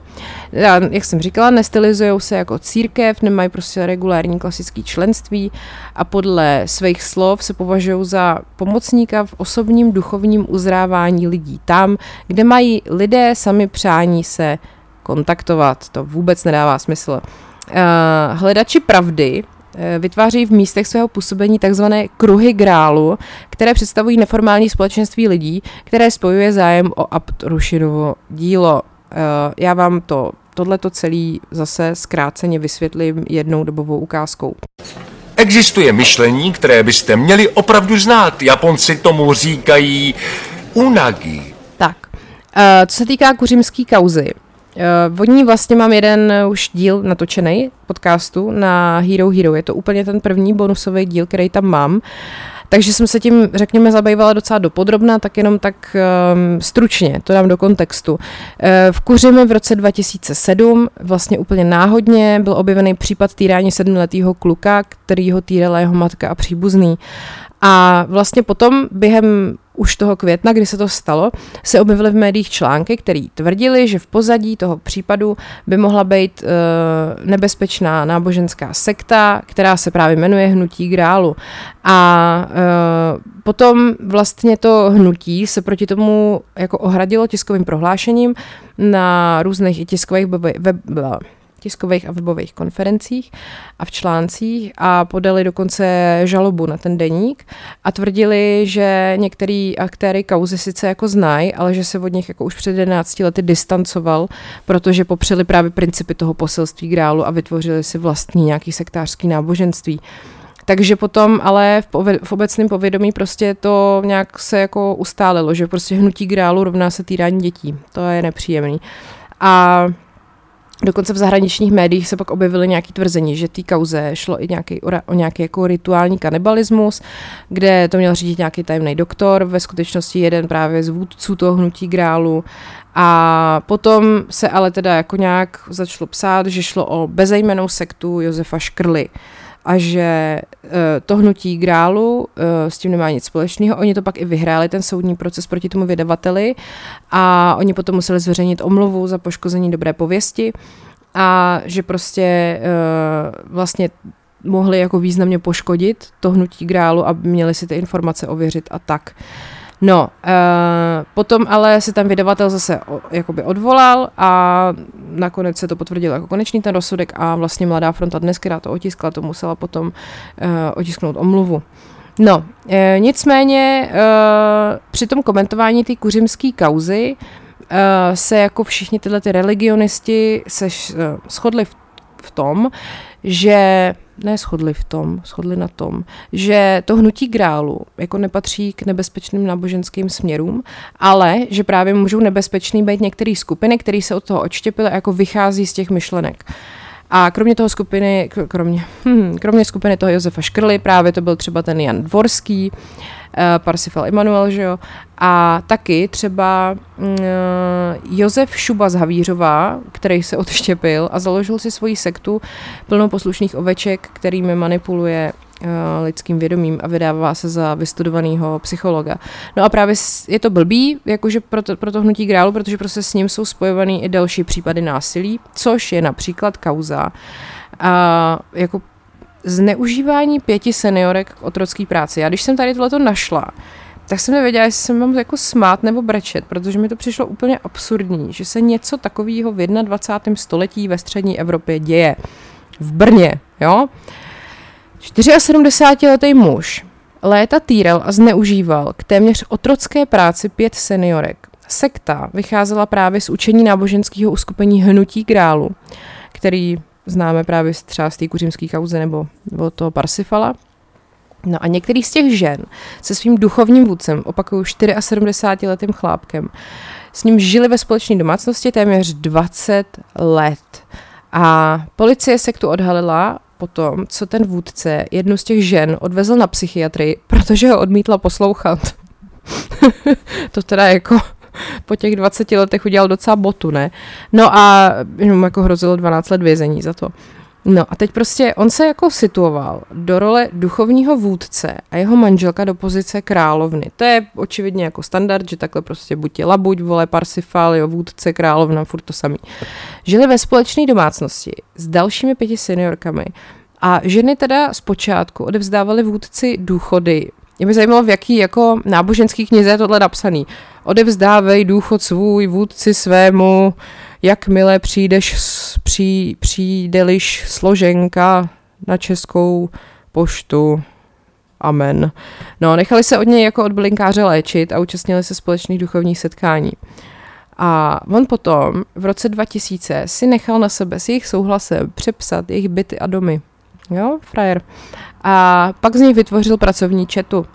jak jsem říkala, nestyl stylizují se jako církev, nemají prostě regulární klasický členství a podle svých slov se považují za pomocníka v osobním duchovním uzrávání lidí tam, kde mají lidé sami přání se kontaktovat. To vůbec nedává smysl. Uh, hledači pravdy eh, vytváří v místech svého působení takzvané kruhy grálu, které představují neformální společenství lidí, které spojuje zájem o Abtrušinovo dílo. Eh, já vám to tohleto celý zase zkráceně vysvětlím jednou dobovou ukázkou. Existuje myšlení, které byste měli opravdu znát. Japonci tomu říkají unagi. Tak, uh, co se týká kuřimský kauzy, Uh, od ní vlastně mám jeden už díl natočený podcastu na Hero Hero. Je to úplně ten první bonusový díl, který tam mám. Uh, takže jsem se tím, řekněme, zabývala docela dopodrobna, tak jenom tak um, stručně, to dám do kontextu. Uh, v Kuřimi v roce 2007 vlastně úplně náhodně byl objevený případ týrání sedmiletého kluka, který ho týrala jeho matka a příbuzný. A vlastně potom během už toho května, kdy se to stalo, se objevily v médiích články, které tvrdili, že v pozadí toho případu by mohla být e, nebezpečná náboženská sekta, která se právě jmenuje Hnutí Grálu. A e, potom vlastně to hnutí se proti tomu jako ohradilo tiskovým prohlášením na různých tiskových web, web, tiskových a webových konferencích a v článcích a podali dokonce žalobu na ten deník a tvrdili, že některý aktéry kauzy sice jako znají, ale že se od nich jako už před 11 lety distancoval, protože popřeli právě principy toho poselství grálu a vytvořili si vlastní nějaký sektářský náboženství. Takže potom ale v, v obecném povědomí prostě to nějak se jako ustálilo, že prostě hnutí grálu rovná se týrání dětí. To je nepříjemný. A Dokonce v zahraničních médiích se pak objevily nějaké tvrzení, že té kauze šlo i nějaký, o nějaký jako rituální kanibalismus, kde to měl řídit nějaký tajemný doktor, ve skutečnosti jeden právě z vůdců toho hnutí grálu. A potom se ale teda jako nějak začalo psát, že šlo o bezejmenou sektu Josefa Škrly a že uh, to hnutí grálu uh, s tím nemá nic společného. Oni to pak i vyhráli, ten soudní proces proti tomu vydavateli a oni potom museli zveřejnit omluvu za poškození dobré pověsti a že prostě uh, vlastně mohli jako významně poškodit to hnutí grálu, aby měli si ty informace ověřit a tak. Uh, No, uh, potom ale se tam vydavatel zase o, jakoby odvolal a nakonec se to potvrdilo jako konečný ten rozsudek a vlastně Mladá fronta dnes, která to otiskla, to musela potom uh, otisknout omluvu. No, e, nicméně e, při tom komentování té kuřimské kauzy e, se jako všichni tyhle ty religionisti se š, e, shodli v, v tom, že ne shodli v tom, shodli na tom, že to hnutí grálu jako nepatří k nebezpečným náboženským směrům, ale že právě můžou nebezpečný být některé skupiny, které se od toho odštěpily jako vychází z těch myšlenek. A kromě toho skupiny, kromě, kromě skupiny toho Josefa Škrly, právě to byl třeba ten Jan Dvorský, Parsifal Emanuel, že jo, a taky třeba uh, Josef Šuba z Havířová, který se odštěpil a založil si svoji sektu plnou poslušných oveček, kterými manipuluje uh, lidským vědomím a vydává se za vystudovaného psychologa. No a právě je to blbý, jakože pro to, pro to hnutí grálu, protože prostě s ním jsou spojovaný i další případy násilí, což je například kauza a jako zneužívání pěti seniorek k otrocké práci. Já když jsem tady tohleto našla, tak jsem nevěděla, jestli se mám jako smát nebo brečet, protože mi to přišlo úplně absurdní, že se něco takového v 21. století ve střední Evropě děje. V Brně, jo? 74-letý muž léta týral a zneužíval k téměř otrocké práci pět seniorek. Sekta vycházela právě z učení náboženského uskupení Hnutí Grálu, který známe právě třeba z té kuřimské kauze nebo, nebo toho Parsifala. No a některý z těch žen se svým duchovním vůdcem, opakuju 74 letým chlápkem, s ním žili ve společné domácnosti téměř 20 let. A policie sektu odhalila potom, co ten vůdce jednu z těch žen odvezl na psychiatrii, protože ho odmítla poslouchat. to teda jako po těch 20 letech udělal docela botu, ne? No a mu jako hrozilo 12 let vězení za to. No a teď prostě on se jako situoval do role duchovního vůdce a jeho manželka do pozice královny. To je očividně jako standard, že takhle prostě buď je labuť, vole Parsifal, jo, vůdce, královna, furt to samý. Žili ve společné domácnosti s dalšími pěti seniorkami a ženy teda zpočátku odevzdávaly vůdci důchody. Mě by zajímalo, v jaký jako náboženský knize je tohle napsaný. Odevzdávej důchod svůj vůdci svému, jakmile přijdeš, při, přijdeliš složenka na českou poštu. Amen. No, nechali se od něj jako od blinkáře léčit a účastnili se společných duchovních setkání. A on potom v roce 2000 si nechal na sebe s jejich souhlasem přepsat jejich byty a domy. Jo, frajer. A pak z nich vytvořil pracovní četu.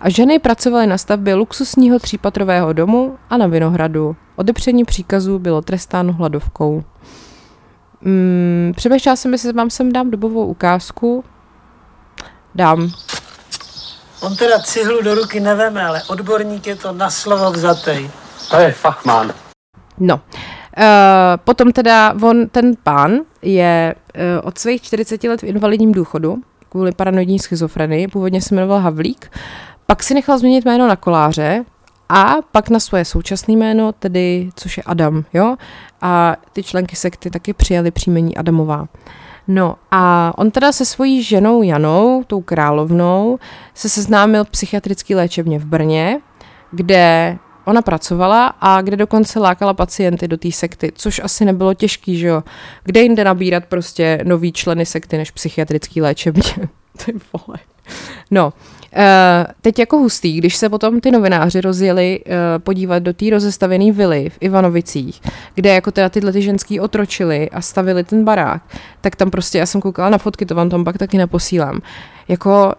A ženy pracovaly na stavbě luxusního třípatrového domu a na Vinohradu. Odepření příkazů bylo trestáno hladovkou. Hmm, přemýšlela jsem, jestli vám sem dám dobovou ukázku. Dám. On teda cihlu do ruky neveme, ale odborník je to na slovo vzatej. To je fachman. No. Uh, potom teda on, ten pán je uh, od svých 40 let v invalidním důchodu kvůli paranoidní schizofrenii, původně se jmenoval Havlík, pak si nechal změnit jméno na koláře a pak na svoje současné jméno, tedy což je Adam, jo? A ty členky sekty taky přijali příjmení Adamová. No a on teda se svojí ženou Janou, tou královnou, se seznámil psychiatrický léčebně v Brně, kde ona pracovala a kde dokonce lákala pacienty do té sekty, což asi nebylo těžký, že jo. Kde jinde nabírat prostě nový členy sekty než psychiatrický léčebně. Ty vole. No, Uh, teď jako hustý, když se potom ty novináři rozjeli uh, podívat do té rozestavené vily v Ivanovicích, kde jako teda tyhle ty ženský otročili a stavili ten barák, tak tam prostě, já jsem koukala na fotky, to vám tam pak taky neposílám, jako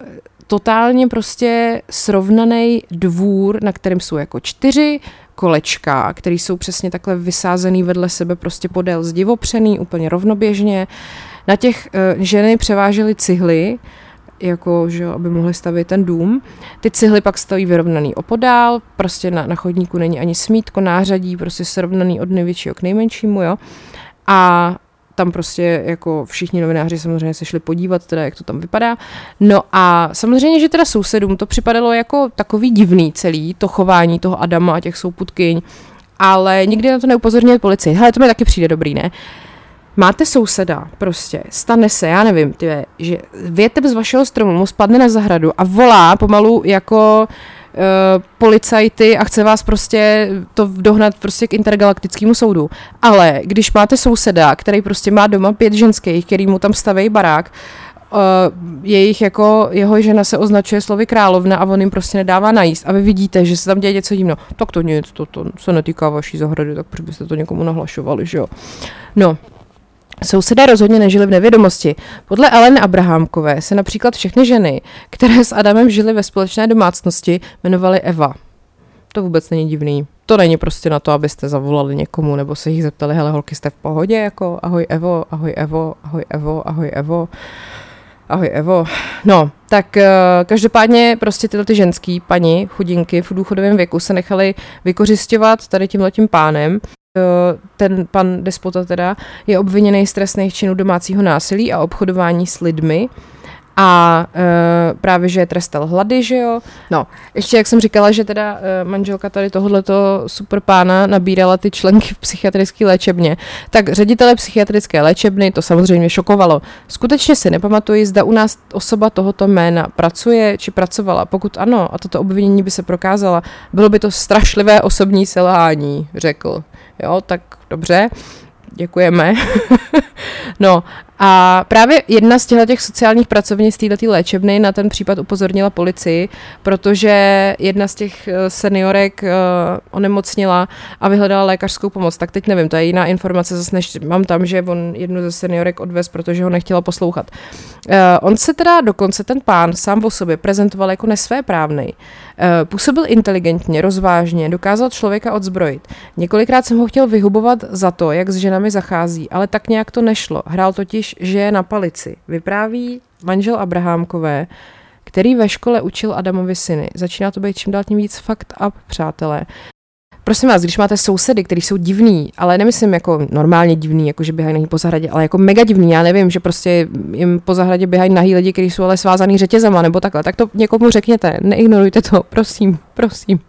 totálně prostě srovnaný dvůr, na kterém jsou jako čtyři kolečka, které jsou přesně takhle vysázený vedle sebe prostě podél zdivopřený, úplně rovnoběžně. Na těch uh, ženy převážely cihly, jako, že aby mohli stavit ten dům. Ty cihly pak stojí vyrovnaný opodál, prostě na, na chodníku není ani smítko, nářadí, prostě srovnaný od největšího k nejmenšímu, jo. A tam prostě jako všichni novináři samozřejmě se šli podívat, teda jak to tam vypadá. No a samozřejmě, že teda sousedům to připadalo jako takový divný celý, to chování toho Adama a těch souputkyň, ale nikdy na to neupozornili policii. Hele, to mi taky přijde dobrý, ne? Máte souseda, prostě, stane se, já nevím, tyve, že větev z vašeho stromu mu spadne na zahradu a volá pomalu jako policajty a chce vás prostě to dohnat prostě k intergalaktickému soudu. Ale když máte souseda, který prostě má doma pět ženských, který mu tam staví barák, uh, jejich jako, jeho žena se označuje slovy královna a on jim prostě nedává najíst a vy vidíte, že se tam děje něco divného. Tak to nic, to, to se netýká vaší zahrady, tak proč byste to někomu nahlašovali, že jo. No, Sousedé rozhodně nežili v nevědomosti. Podle Ellen Abrahamkové se například všechny ženy, které s Adamem žily ve společné domácnosti, jmenovaly Eva. To vůbec není divný. To není prostě na to, abyste zavolali někomu nebo se jich zeptali, hele holky, jste v pohodě, jako ahoj Evo, ahoj Evo, ahoj Evo, ahoj Evo. Ahoj Evo. No, tak uh, každopádně prostě tyhle ty ženský paní, chudinky v důchodovém věku se nechali vykořišťovat tady tímhletím pánem. Eh, ten pan despota teda je obviněný z trestných činů domácího násilí a obchodování s lidmi a e, právě, že je trestal hlady, že jo. No, ještě jak jsem říkala, že teda e, manželka tady tohoto super pána nabírala ty členky v psychiatrické léčebně, tak ředitele psychiatrické léčebny to samozřejmě šokovalo. Skutečně si nepamatuji, zda u nás osoba tohoto jména pracuje či pracovala. Pokud ano, a toto obvinění by se prokázala, bylo by to strašlivé osobní selhání, řekl. Jo, tak dobře, děkujeme. no A právě jedna z těchto těch sociálních pracovnic této léčebny na ten případ upozornila policii, protože jedna z těch eh, seniorek uh, onemocnila a vyhledala lékařskou pomoc. Tak teď nevím, to je jiná informace, zase než mám tam, že on jednu ze seniorek odvez, protože ho nechtěla poslouchat. Uh, on se teda dokonce, ten pán sám o sobě prezentoval jako nesvéprávný. Uh, působil inteligentně, rozvážně, dokázal člověka odzbrojit. Několikrát jsem ho chtěl vyhubovat za to, jak s ženami zachází, ale tak nějak to nešlo. Hrál totiž, že je na palici. Vypráví manžel Abrahámkové, který ve škole učil Adamovi syny. Začíná to být čím dál tím víc fakt up, přátelé. Prosím vás, když máte sousedy, kteří jsou divní, ale nemyslím jako normálně divný, jako že běhají nahý po zahradě, ale jako mega divný, já nevím, že prostě jim po zahradě běhají nahý lidi, kteří jsou ale svázaný řetězama nebo takhle, tak to někomu řekněte, neignorujte to, prosím, prosím.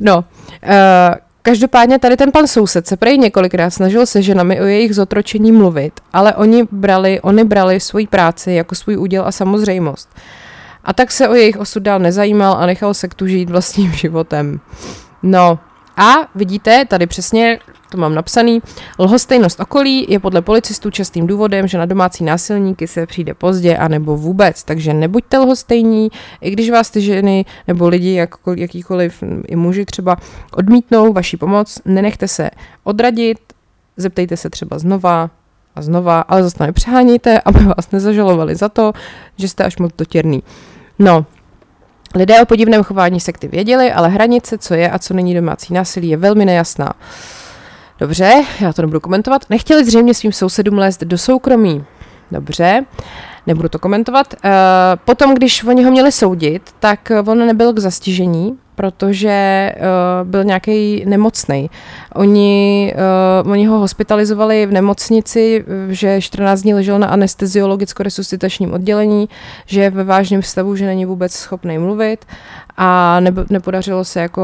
No, uh, Každopádně tady ten pan soused se prej několikrát snažil se ženami o jejich zotročení mluvit, ale oni brali, oni brali svoji práci jako svůj úděl a samozřejmost. A tak se o jejich osud dál nezajímal a nechal se tu žít vlastním životem. No, a vidíte, tady přesně to mám napsaný, lhostejnost okolí je podle policistů častým důvodem, že na domácí násilníky se přijde pozdě a nebo vůbec, takže nebuďte lhostejní, i když vás ty ženy nebo lidi, jak, jakýkoliv i muži třeba odmítnou vaši pomoc, nenechte se odradit, zeptejte se třeba znova a znova, ale zase nepřehánějte, aby vás nezažalovali za to, že jste až moc dotěrný. No, Lidé o podivném chování sekty věděli, ale hranice, co je a co není domácí násilí, je velmi nejasná. Dobře, já to nebudu komentovat. Nechtěli zřejmě svým sousedům lézt do soukromí. Dobře, nebudu to komentovat. Uh, potom, když oni ho měli soudit, tak on nebyl k zastižení, protože uh, byl nějaký nemocný. Oni, uh, oni ho hospitalizovali v nemocnici, že 14 dní ležel na anesteziologicko-resuscitačním oddělení, že je ve vážném stavu, že není vůbec schopný mluvit a ne, nepodařilo se jako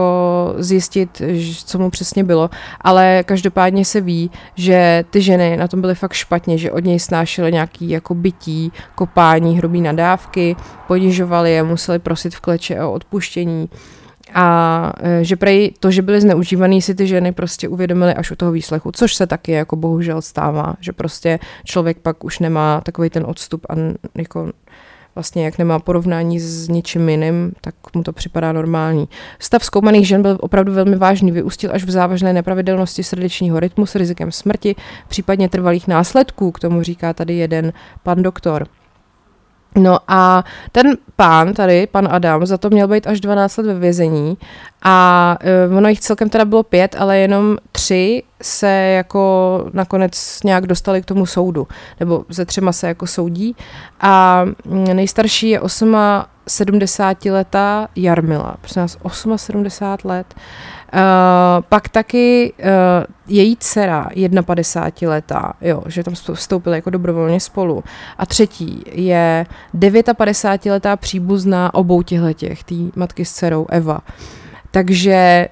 zjistit, co mu přesně bylo, ale každopádně se ví, že ty ženy na tom byly fakt špatně, že od něj snášely nějaký jako bytí, kopání, hrubý nadávky, ponižovali je, museli prosit v kleče o odpuštění a e, že prej to, že byly zneužívaný, si ty ženy prostě uvědomily až u toho výslechu, což se taky jako bohužel stává, že prostě člověk pak už nemá takový ten odstup a jako vlastně jak nemá porovnání s ničím jiným, tak mu to připadá normální. Stav zkoumaných žen byl opravdu velmi vážný, vyústil až v závažné nepravidelnosti srdečního rytmu s rizikem smrti, případně trvalých následků, k tomu říká tady jeden pan doktor. No a ten pán tady, pan Adam, za to měl být až 12 let ve vězení. A uh, ono jich celkem teda bylo pět, ale jenom tři se jako nakonec nějak dostali k tomu soudu, nebo ze třema se jako soudí. A mm, nejstarší je 70 letá Jarmila, prosím nás 78 let, Uh, pak taky uh, její dcera, 51 letá, jo, že tam vstoupila jako dobrovolně spolu. A třetí je 59 letá příbuzná obou těchto těch, tý matky s dcerou Eva. Takže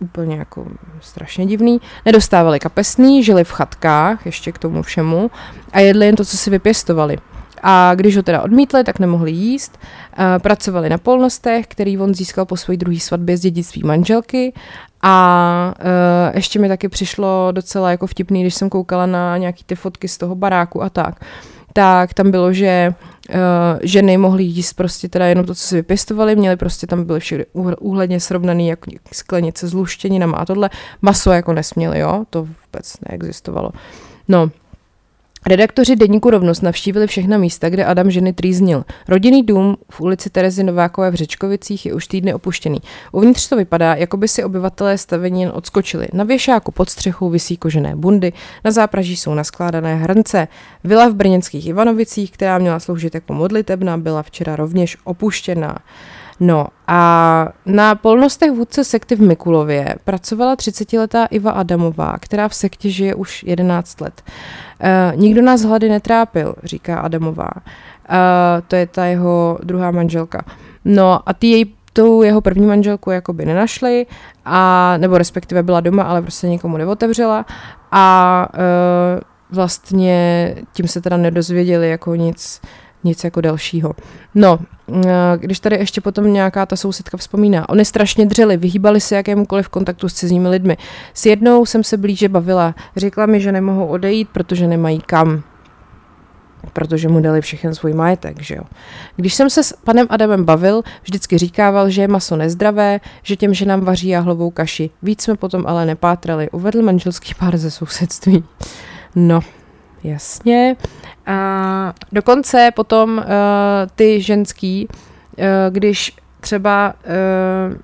úplně jako strašně divný. Nedostávali kapesný, žili v chatkách, ještě k tomu všemu, a jedli jen to, co si vypěstovali. A když ho teda odmítli, tak nemohli jíst. Pracovali na polnostech, který on získal po své druhé svatbě z dědictví manželky. A uh, ještě mi taky přišlo docela jako vtipný, když jsem koukala na nějaký ty fotky z toho baráku a tak. Tak tam bylo, že uh, ženy mohly jíst prostě teda jenom to, co si vypěstovali, měli prostě tam byly všechny úhledně srovnaný jako sklenice s luštěninama a tohle. Maso jako nesměli, jo, to vůbec neexistovalo. No, Redaktoři Deníku Rovnost navštívili všechna místa, kde Adam ženy trýznil. Rodinný dům v ulici Terezy Novákové v Řečkovicích je už týdny opuštěný. Uvnitř to vypadá, jako by si obyvatelé stavení jen odskočili. Na věšáku pod střechou visí kožené bundy, na zápraží jsou naskládané hrnce. Vila v brněnských Ivanovicích, která měla sloužit jako modlitebna, byla včera rovněž opuštěná. No a na polnostech vůdce sekty v Mikulově pracovala 30-letá Iva Adamová, která v sektě žije už 11 let. Uh, nikdo nás hlady netrápil, říká Adamová. Uh, to je ta jeho druhá manželka. No a ty jej tu jeho první manželku jakoby nenašli, a, nebo respektive byla doma, ale prostě nikomu neotevřela a uh, vlastně tím se teda nedozvěděli jako nic, nic jako dalšího. No, eh, když tady ještě potom nějaká ta sousedka vzpomíná, oni strašně dřeli, vyhýbali se jakémukoliv kontaktu s cizími lidmi. S jednou jsem se blíže bavila, řekla mi, že nemohou odejít, protože nemají kam. protože mu dali všechen svůj majetek, že jo. Když jsem se s panem Adamem bavil, vždycky říkával, že je maso nezdravé, že těm ženám vaří jahlovou kaši. Víc jsme potom ale nepátrali, uvedl manželský pár ze sousedství. No, jasně. A dokonce potom uh, ty ženský, uh, když třeba uh,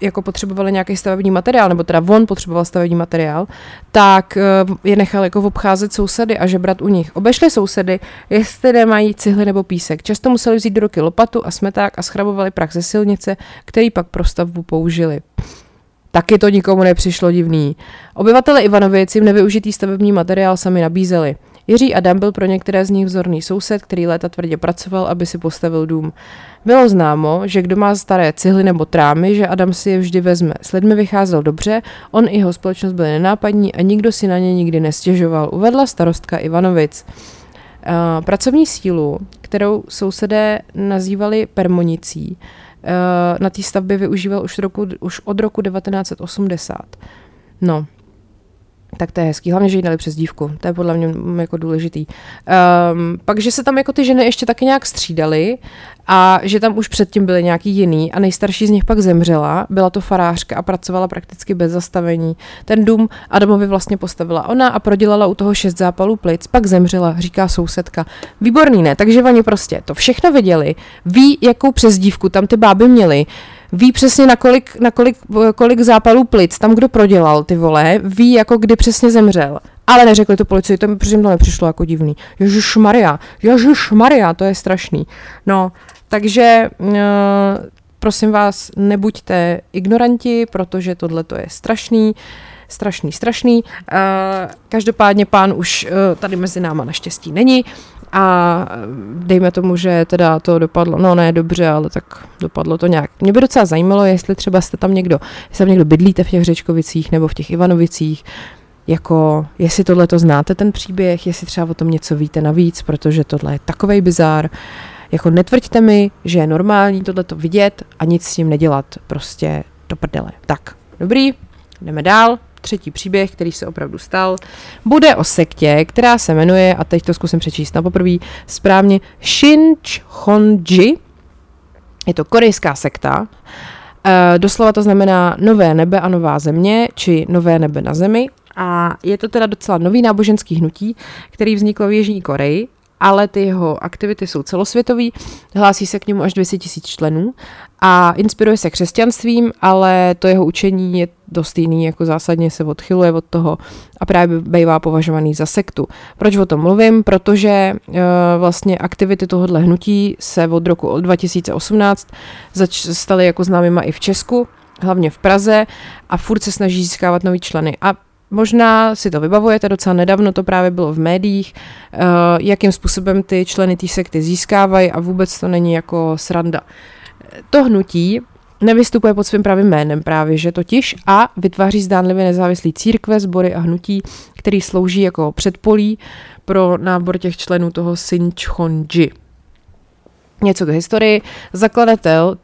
jako potřebovali nějaký stavební materiál, nebo teda on potřeboval stavební materiál, tak je nechal jako obcházet sousedy a žebrat u nich. Obešli sousedy, jestli nemají cihly nebo písek. Často museli vzít do ruky lopatu a smeták a schrabovali prach ze silnice, který pak pro stavbu použili. Taky to nikomu nepřišlo divný. Obyvatele Ivanovic jim nevyužitý stavební materiál sami nabízeli. Jiří Adam byl pro některé z nich vzorný soused, který léta tvrdě pracoval, aby si postavil dům. Bylo známo, že kdo má staré cihly nebo trámy, že Adam si je vždy vezme. S lidmi vycházel dobře, on i jeho společnost byli nenápadní a nikdo si na ně nikdy nestěžoval, uvedla starostka Ivanovic. Uh, pracovní sílu, kterou sousedé nazývali permonicí, na té stavbě využíval už, roku, už od roku 1980. No, tak to je hezký, hlavně, že jí dali přes dívku, to je podle mě jako důležitý. Um, pak, že se tam jako ty ženy ještě taky nějak střídaly a že tam už předtím byly nějaký jiný a nejstarší z nich pak zemřela, byla to farářka a pracovala prakticky bez zastavení. Ten dům Adamovi vlastně postavila ona a prodělala u toho šest zápalů plic, pak zemřela, říká sousedka. Výborný, ne? Takže oni prostě to všechno viděli, ví, jakou přezdívku tam ty báby měly, ví přesně na kolik, na kolik, kolik zápalů plic tam kdo prodělal ty vole, ví jako kdy přesně zemřel. Ale neřekli to policii, to mi to nepřišlo jako divný. Ježíš Maria, Ježíš Maria, to je strašný. No, takže uh, prosím vás, nebuďte ignoranti, protože tohle to je strašný strašný, strašný. Uh, každopádně pán už uh, tady mezi náma naštěstí není a dejme tomu, že teda to dopadlo, no ne dobře, ale tak dopadlo to nějak. Mě by docela zajímalo, jestli třeba jste tam někdo, jestli tam někdo bydlíte v těch Řečkovicích nebo v těch Ivanovicích, jako jestli tohle to znáte ten příběh, jestli třeba o tom něco víte navíc, protože tohle je takovej bizár. Jako netvrďte mi, že je normální tohle to vidět a nic s tím nedělat, prostě do prdele. Tak, dobrý, jdeme dál třetí příběh, který se opravdu stal, bude o sektě, která se jmenuje, a teď to zkusím přečíst na poprvé správně, Shinchonji. Je to korejská sekta. E, doslova to znamená nové nebe a nová země, či nové nebe na zemi. A je to teda docela nový náboženský hnutí, který vzniklo v Jižní Koreji ale ty jeho aktivity jsou celosvětový, hlásí se k němu až 200 tisíc členů a inspiruje se křesťanstvím, ale to jeho učení je dost jiný, jako zásadně se odchyluje od toho a právě bývá považovaný za sektu. Proč o tom mluvím? Protože e, vlastně aktivity tohohle hnutí se od roku 2018 zač- staly jako známýma i v Česku, hlavně v Praze a furt se snaží získávat nový členy. A Možná si to vybavujete, docela nedávno to právě bylo v médiích, uh, jakým způsobem ty členy té sekty získávají a vůbec to není jako sranda. To hnutí nevystupuje pod svým pravým jménem právě, že totiž a vytváří zdánlivě nezávislý církve, sbory a hnutí, který slouží jako předpolí pro nábor těch členů toho Sinchonji. Něco k historii. Zakladatel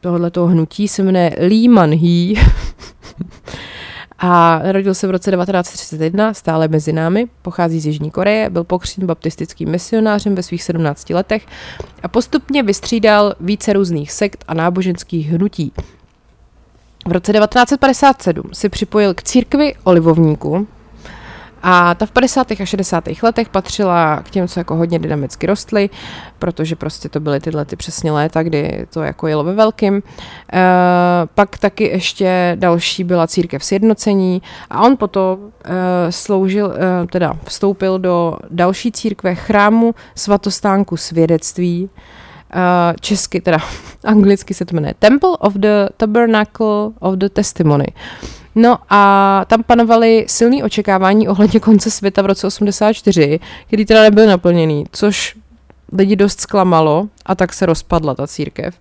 tohoto hnutí se jmenuje Lee Man-hee a narodil se v roce 1931, stále mezi námi, pochází z Jižní Koreje, byl pokřtěn baptistickým misionářem ve svých 17 letech a postupně vystřídal více různých sekt a náboženských hnutí. V roce 1957 si připojil k církvi olivovníku, a ta v 50. a 60. letech patřila k těm, co jako hodně dynamicky rostly, protože prostě to byly tyhle ty přesně léta, kdy to jako jelo ve velkým. E, pak taky ještě další byla církev sjednocení a on potom e, sloužil, e, teda vstoupil do další církve chrámu svatostánku svědectví, Uh, česky, teda anglicky se to jmenuje Temple of the Tabernacle of the Testimony. No a tam panovaly silné očekávání ohledně konce světa v roce 84, který teda nebyl naplněný, což lidi dost zklamalo a tak se rozpadla ta církev.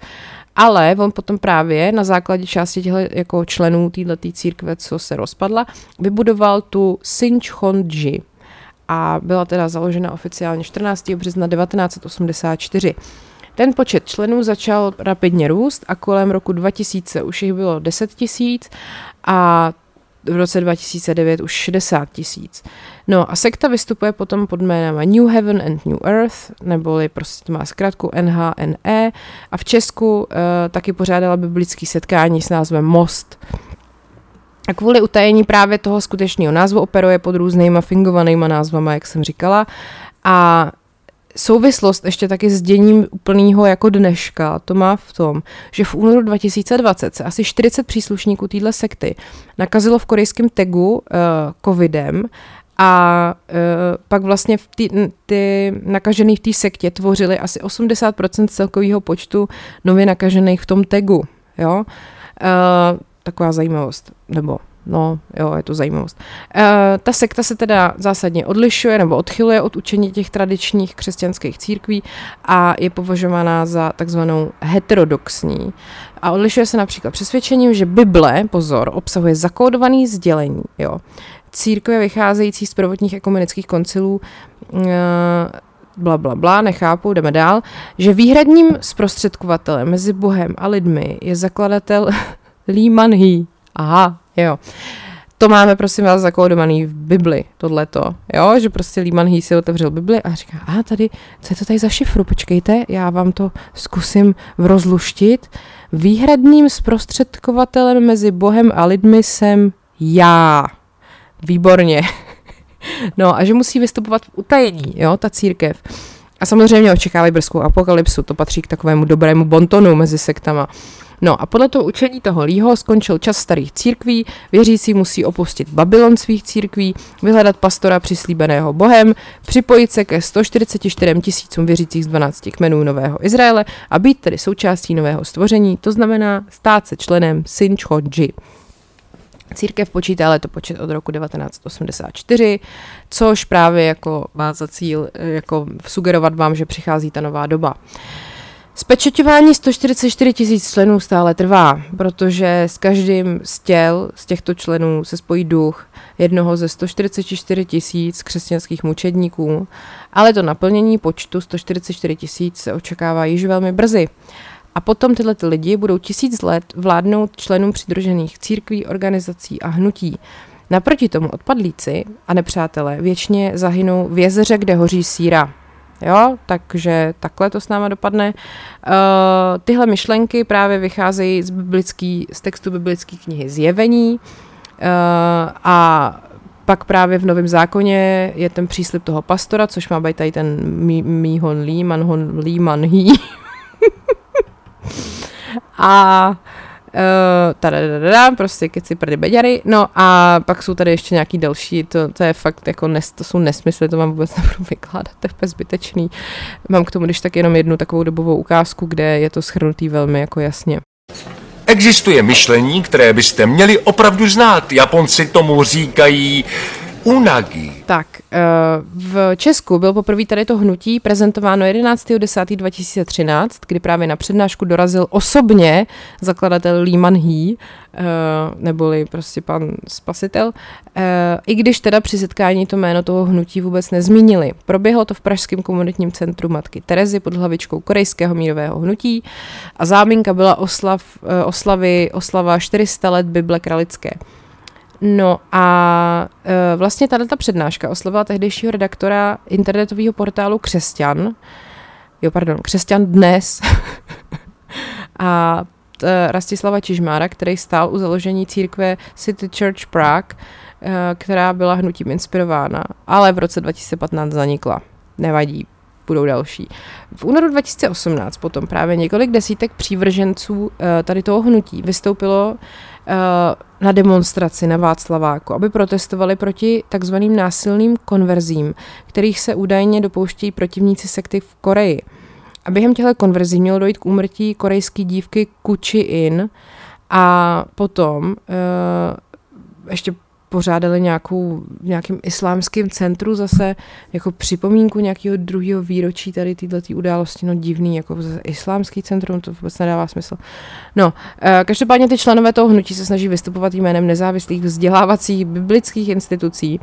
Ale on potom právě na základě části těchto jako členů této církve, co se rozpadla, vybudoval tu Sinchonji a byla teda založena oficiálně 14. března 1984. Ten počet členů začal rapidně růst a kolem roku 2000 už jich bylo 10 tisíc a v roce 2009 už 60 tisíc. No a sekta vystupuje potom pod jménem New Heaven and New Earth, neboli prostě má zkrátku NHNE a v Česku uh, taky pořádala biblický setkání s názvem Most. A kvůli utajení právě toho skutečného názvu operuje pod různýma fingovanýma názvama, jak jsem říkala. A souvislost ještě taky s děním úplného jako dneška, to má v tom, že v únoru 2020 se asi 40 příslušníků téhle sekty nakazilo v korejském tegu uh, covidem a uh, pak vlastně v tý, ty nakažený v té sektě tvořili asi 80% celkového počtu nově nakažených v tom tegu. Jo? Uh, taková zajímavost, nebo No, jo, je to zajímavost. E, ta sekta se teda zásadně odlišuje nebo odchyluje od učení těch tradičních křesťanských církví a je považovaná za takzvanou heterodoxní. A odlišuje se například přesvědčením, že Bible, pozor, obsahuje zakódovaný sdělení, jo. Církve vycházející z prvotních ekumenických koncilů e, bla, bla, bla, nechápu, jdeme dál, že výhradním zprostředkovatelem mezi Bohem a lidmi je zakladatel Lee Man-hee. Aha, Jo. To máme, prosím vás, zakódovaný v Bibli, tohleto, jo, že prostě Lehman Hee si otevřel Bibli a říká, a tady, co je to tady za šifru, počkejte, já vám to zkusím rozluštit. Výhradním zprostředkovatelem mezi Bohem a lidmi jsem já. Výborně. No a že musí vystupovat v utajení, jo, ta církev. A samozřejmě očekávají brzkou apokalypsu, to patří k takovému dobrému bontonu mezi sektama. No a podle toho učení toho Lího skončil čas starých církví, věřící musí opustit Babylon svých církví, vyhledat pastora přislíbeného Bohem, připojit se ke 144 tisícům věřících z 12 kmenů Nového Izraele a být tedy součástí nového stvoření, to znamená stát se členem Sinchodži. Církev počítá letopočet od roku 1984, což právě jako má za cíl jako sugerovat vám, že přichází ta nová doba. Spečeťování 144 tisíc členů stále trvá, protože s každým z těl z těchto členů se spojí duch jednoho ze 144 tisíc křesťanských mučedníků, ale to naplnění počtu 144 tisíc se očekává již velmi brzy. A potom tyhle ty lidi budou tisíc let vládnout členům přidružených církví, organizací a hnutí. Naproti tomu odpadlíci a nepřátelé věčně zahynou v jezeře, kde hoří síra. Jo, takže takhle to s náma dopadne. Uh, tyhle myšlenky právě vycházejí z, biblický, z textu biblické knihy Zjevení uh, a pak právě v Novém zákoně je ten příslip toho pastora, což má být tady ten Míhon Lee, Manhon Lee Manhý. a Uh, tadadadada, prostě keci prdy beďary. No a pak jsou tady ještě nějaký další, to, to je fakt jako, nes, to jsou nesmysly, to vám vůbec nebudu vykládat, to je zbytečný. Mám k tomu když tak jenom jednu takovou dobovou ukázku, kde je to schrnutý velmi jako jasně. Existuje myšlení, které byste měli opravdu znát. Japonci tomu říkají Unagi. Tak, eh, v Česku byl poprvé tady to hnutí prezentováno 11.10.2013, kdy právě na přednášku dorazil osobně zakladatel Lee Man-hee, eh, neboli prostě pan spasitel, eh, i když teda při setkání to jméno toho hnutí vůbec nezmínili. Proběhlo to v Pražském komunitním centru Matky Terezy pod hlavičkou korejského mírového hnutí a záminka byla oslav, oslavy, oslava 400 let Bible Kralické. No a e, vlastně tato ta přednáška oslovila tehdejšího redaktora internetového portálu Křesťan, jo pardon, Křesťan dnes, a t, Rastislava Čižmára, který stál u založení církve City Church Prague, e, která byla hnutím inspirována, ale v roce 2015 zanikla. Nevadí, budou další. V únoru 2018 potom právě několik desítek přívrženců e, tady toho hnutí vystoupilo na demonstraci na Václaváku, aby protestovali proti takzvaným násilným konverzím, kterých se údajně dopouštějí protivníci sekty v Koreji. A během těchto konverzí mělo dojít k úmrtí korejské dívky Kuchi In a potom uh, ještě pořádali nějakou, v nějakém islámském centru zase jako připomínku nějakého druhého výročí tady této události, no divný, jako islámský centrum, to vůbec nedává smysl. No, eh, každopádně ty členové toho hnutí se snaží vystupovat jménem nezávislých vzdělávacích biblických institucí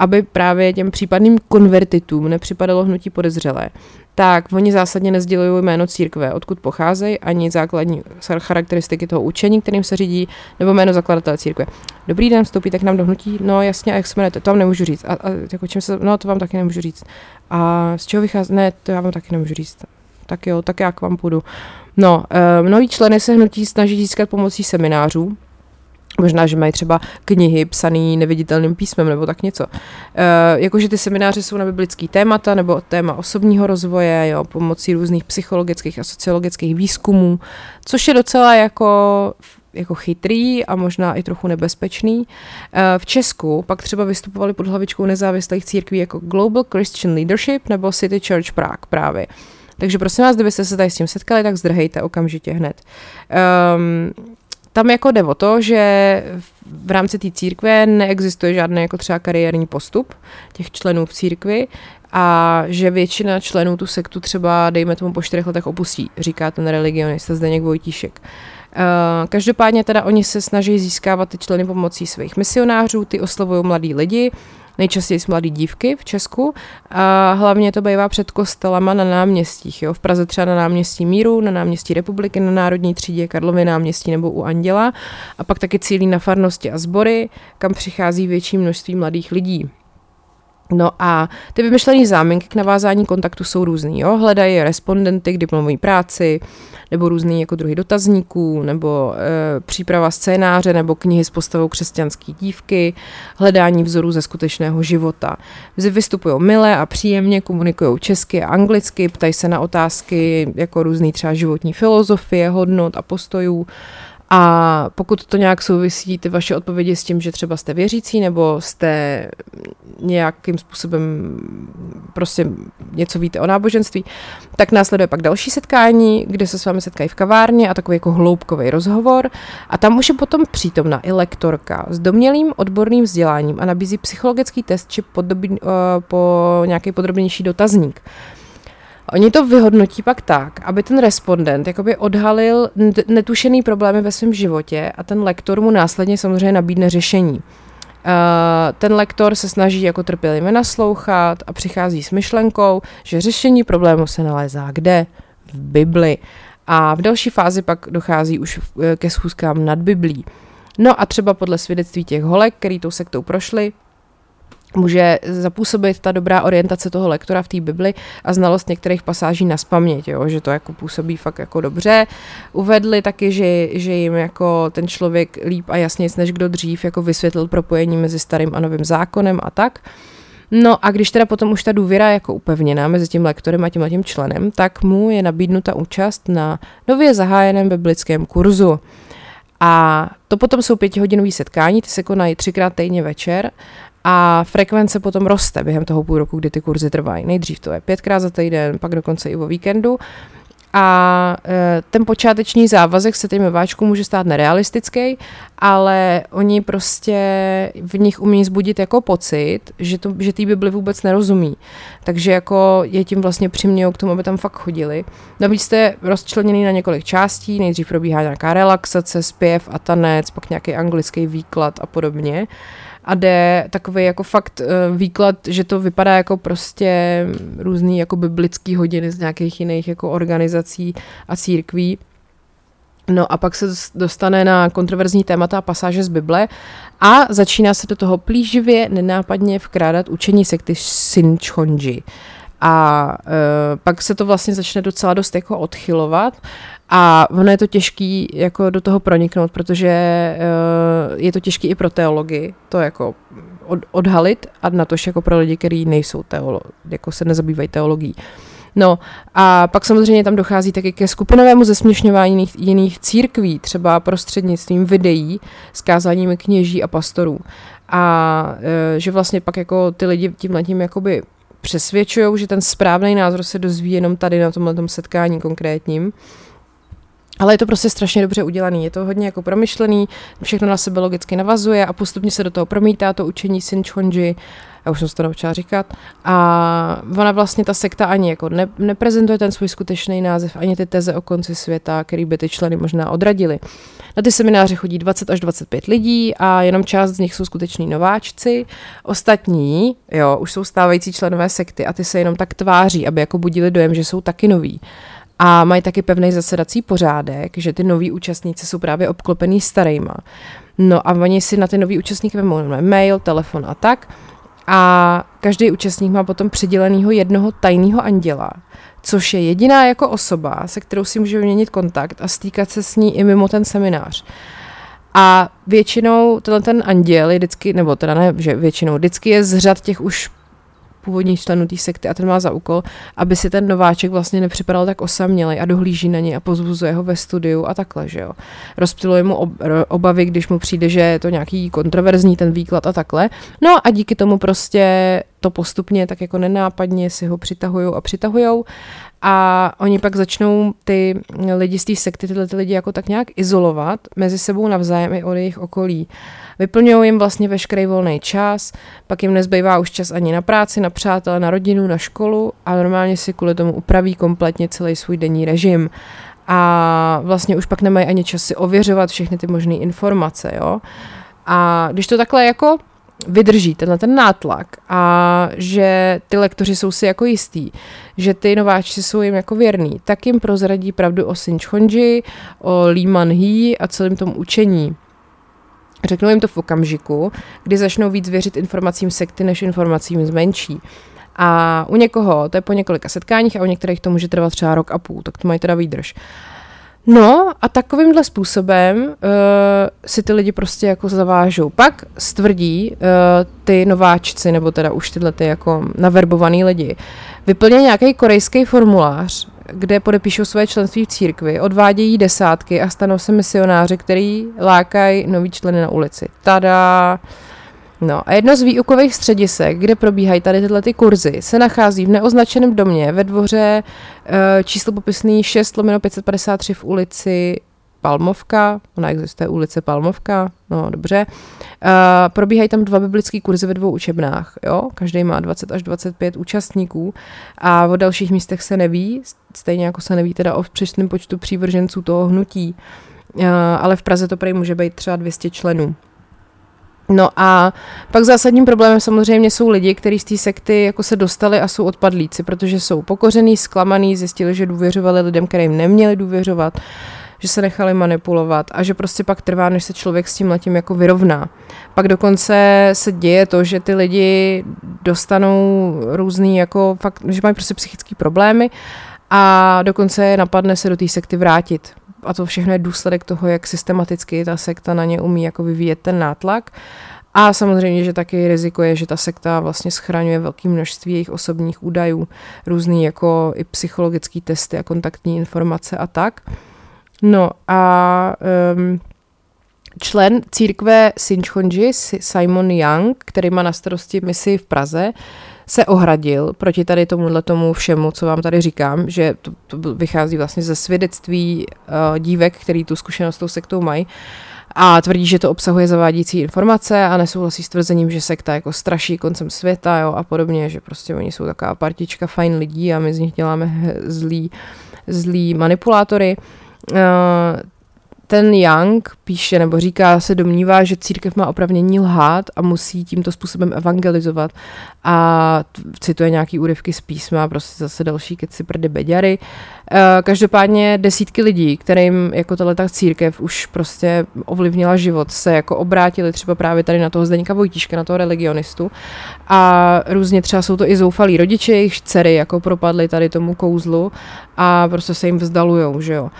aby právě těm případným konvertitům nepřipadalo hnutí podezřelé, tak oni zásadně nezdělují jméno církve, odkud pocházejí, ani základní charakteristiky toho učení, kterým se řídí, nebo jméno zakladatele církve. Dobrý den, vstoupíte k nám do hnutí? No jasně, a jak se jmenujete? To vám nemůžu říct. A, a jako čím se, no to vám taky nemůžu říct. A z čeho vychází? Ne, to já vám taky nemůžu říct. Tak jo, tak já k vám půjdu. No, mnohí členy se hnutí snaží získat pomocí seminářů, Možná, že mají třeba knihy psané neviditelným písmem nebo tak něco. E, jakože ty semináře jsou na biblický témata nebo téma osobního rozvoje, jo, pomocí různých psychologických a sociologických výzkumů, což je docela jako jako chytrý a možná i trochu nebezpečný. E, v Česku pak třeba vystupovali pod hlavičkou nezávislých církví jako Global Christian Leadership nebo City Church Prague právě. Takže prosím vás, kdybyste se tady s tím setkali, tak zdrhejte okamžitě hned. Um, tam jako jde o to, že v rámci té církve neexistuje žádný jako třeba kariérní postup těch členů v církvi a že většina členů tu sektu třeba, dejme tomu, po čtyřech letech opustí, říká ten religionista Zdeněk Vojtíšek. Uh, každopádně teda oni se snaží získávat ty členy pomocí svých misionářů, ty oslovují mladí lidi, nejčastěji mladé dívky v Česku a hlavně to bývá před kostelama na náměstích. Jo? V Praze třeba na náměstí Míru, na náměstí Republiky, na Národní třídě, Karlovy náměstí nebo u Anděla a pak taky cílí na farnosti a sbory, kam přichází větší množství mladých lidí. No a ty vymyšlené záminky k navázání kontaktu jsou různý. Jo? Hledají respondenty k diplomové práci, nebo různý jako druhy dotazníků, nebo e, příprava scénáře, nebo knihy s postavou křesťanské dívky, hledání vzorů ze skutečného života. Vystupují milé a příjemně, komunikují česky a anglicky, ptají se na otázky jako různý třeba životní filozofie, hodnot a postojů a pokud to nějak souvisí, ty vaše odpovědi s tím, že třeba jste věřící nebo jste nějakým způsobem prostě něco víte o náboženství, tak následuje pak další setkání, kde se s vámi setkají v kavárně a takový jako hloubkový rozhovor. A tam už je potom přítomna i lektorka s domělým odborným vzděláním a nabízí psychologický test či podobný, uh, po nějaký podrobnější dotazník. Oni to vyhodnotí pak tak, aby ten respondent jakoby odhalil netušený problémy ve svém životě a ten lektor mu následně samozřejmě nabídne řešení. Uh, ten lektor se snaží jako trpělivě naslouchat a přichází s myšlenkou, že řešení problému se nalézá kde? V Bibli. A v další fázi pak dochází už e, ke schůzkám nad Biblí. No a třeba podle svědectví těch holek, který tou sektou prošli, může zapůsobit ta dobrá orientace toho lektora v té Bibli a znalost některých pasáží na spaměť, jo, že to jako působí fakt jako dobře. Uvedli taky, že, že jim jako ten člověk líp a jasněji než kdo dřív jako vysvětlil propojení mezi starým a novým zákonem a tak. No a když teda potom už ta důvěra je jako upevněná mezi tím lektorem a tím tím členem, tak mu je nabídnuta účast na nově zahájeném biblickém kurzu. A to potom jsou pětihodinový setkání, ty se konají třikrát týdně večer a frekvence potom roste během toho půl roku, kdy ty kurzy trvají. Nejdřív to je pětkrát za týden, pak dokonce i o víkendu. A e, ten počáteční závazek se těm váčkům může stát nerealistický, ale oni prostě v nich umí zbudit jako pocit, že, to, že té Bibli vůbec nerozumí. Takže jako je tím vlastně přimějou k tomu, aby tam fakt chodili. Navíc jste rozčleněný na několik částí, nejdřív probíhá nějaká relaxace, zpěv a tanec, pak nějaký anglický výklad a podobně a jde takový jako fakt uh, výklad, že to vypadá jako prostě různý jako biblický hodiny z nějakých jiných jako organizací a církví. No a pak se dostane na kontroverzní témata a pasáže z Bible a začíná se do toho plíživě, nenápadně vkrádat učení sekty Sinchonji. A e, pak se to vlastně začne docela dost jako odchylovat a ono je to těžký jako do toho proniknout, protože uh, je to těžký i pro teologii, to jako od, odhalit a na to jako pro lidi, kteří nejsou teolo, jako se nezabývají teologií. No a pak samozřejmě tam dochází taky ke skupinovému zesměšňování jiných, jiných církví, třeba prostřednictvím videí s kázáními kněží a pastorů. A e, že vlastně pak jako ty lidi tímhle tím jakoby přesvědčují, že ten správný názor se dozví jenom tady na tomhle setkání konkrétním Ale je to prostě strašně dobře udělaný, je to hodně jako promyšlený, všechno na sebe logicky navazuje a postupně se do toho promítá to učení Sinchonji, já už jsem se to naučila říkat, a ona vlastně ta sekta ani jako ne, neprezentuje ten svůj skutečný název, ani ty teze o konci světa, který by ty členy možná odradili. Na ty semináře chodí 20 až 25 lidí a jenom část z nich jsou skuteční nováčci. Ostatní, jo, už jsou stávající členové sekty a ty se jenom tak tváří, aby jako budili dojem, že jsou taky noví. A mají taky pevný zasedací pořádek, že ty noví účastníci jsou právě obklopený starýma. No a oni si na ty nový účastníky vemou mail, telefon a tak. A každý účastník má potom přidělenýho jednoho tajného anděla, což je jediná jako osoba, se kterou si může vyměnit kontakt a stýkat se s ní i mimo ten seminář. A většinou tenhle ten anděl je vždycky, nebo teda ne, že většinou, vždycky je z řad těch už původních členů té sekty a ten má za úkol, aby si ten nováček vlastně nepřipadal tak osamělej a dohlíží na něj a pozvuzuje ho ve studiu a takhle, že jo. Rozptiluje mu ob, obavy, když mu přijde, že je to nějaký kontroverzní ten výklad a takhle. No a díky tomu prostě to postupně tak jako nenápadně si ho přitahují a přitahují a oni pak začnou ty lidi z té sekty, tyhle ty lidi jako tak nějak izolovat mezi sebou navzájem i od jejich okolí. Vyplňují jim vlastně veškerý volný čas, pak jim nezbývá už čas ani na práci, na přátele, na rodinu, na školu a normálně si kvůli tomu upraví kompletně celý svůj denní režim. A vlastně už pak nemají ani čas si ověřovat všechny ty možné informace, jo. A když to takhle jako vydrží tenhle ten nátlak a že ty lektoři jsou si jako jistý, že ty nováčci jsou jim jako věrný, tak jim prozradí pravdu o Sinchonji, o Lee Man Hee a celém tom učení. Řeknou jim to v okamžiku, kdy začnou víc věřit informacím sekty než informacím zmenší. A u někoho to je po několika setkáních a u některých to může trvat třeba rok a půl, tak to mají teda výdrž. No a takovýmhle způsobem uh, si ty lidi prostě jako zavážou. Pak stvrdí uh, ty nováčci, nebo teda už tyhle ty jako naverbovaný lidi, vyplně nějaký korejský formulář, kde podepíšou své členství v církvi, odvádějí desátky a stanou se misionáři, který lákají nový členy na ulici. Tada! No a jedno z výukových středisek, kde probíhají tady tyhle ty kurzy, se nachází v neoznačeném domě ve dvoře e, číslo popisný 6 lomeno 553 v ulici Palmovka, ona existuje ulice Palmovka, no dobře. E, probíhají tam dva biblické kurzy ve dvou učebnách, jo, každý má 20 až 25 účastníků a o dalších místech se neví, stejně jako se neví teda o přesném počtu přívrženců toho hnutí, e, ale v Praze to prej může být třeba 200 členů. No a pak zásadním problémem samozřejmě jsou lidi, kteří z té sekty jako se dostali a jsou odpadlíci, protože jsou pokořený, zklamaný, zjistili, že důvěřovali lidem, kterým neměli důvěřovat, že se nechali manipulovat a že prostě pak trvá, než se člověk s tím letím jako vyrovná. Pak dokonce se děje to, že ty lidi dostanou různý jako fakt, že mají prostě psychické problémy a dokonce napadne se do té sekty vrátit. A to všechno je důsledek toho, jak systematicky ta sekta na ně umí jako vyvíjet ten nátlak. A samozřejmě, že taky riziko je, že ta sekta vlastně schraňuje velké množství jejich osobních údajů, různý jako i psychologické testy a kontaktní informace a tak. No a um, člen církve Sinchonji, Simon Young, který má na starosti misi v Praze, se ohradil proti tady tomuhle tomu všemu, co vám tady říkám, že to, to vychází vlastně ze svědectví uh, dívek, který tu zkušenost s tou sektou mají a tvrdí, že to obsahuje zavádějící informace a nesouhlasí s tvrzením, že sekta jako straší koncem světa jo, a podobně, že prostě oni jsou taková partička fajn lidí a my z nich děláme zlý, zlý manipulátory. Uh, ten Young píše nebo říká, se domnívá, že církev má opravnění lhát a musí tímto způsobem evangelizovat a cituje nějaký úryvky z písma, prostě zase další keci prdy beďary. Eh, každopádně desítky lidí, kterým jako tahle církev už prostě ovlivnila život, se jako obrátili třeba právě tady na toho Zdeňka Vojtíška, na toho religionistu a různě třeba jsou to i zoufalí rodiče, jejich dcery jako propadly tady tomu kouzlu a prostě se jim vzdalujou, že jo.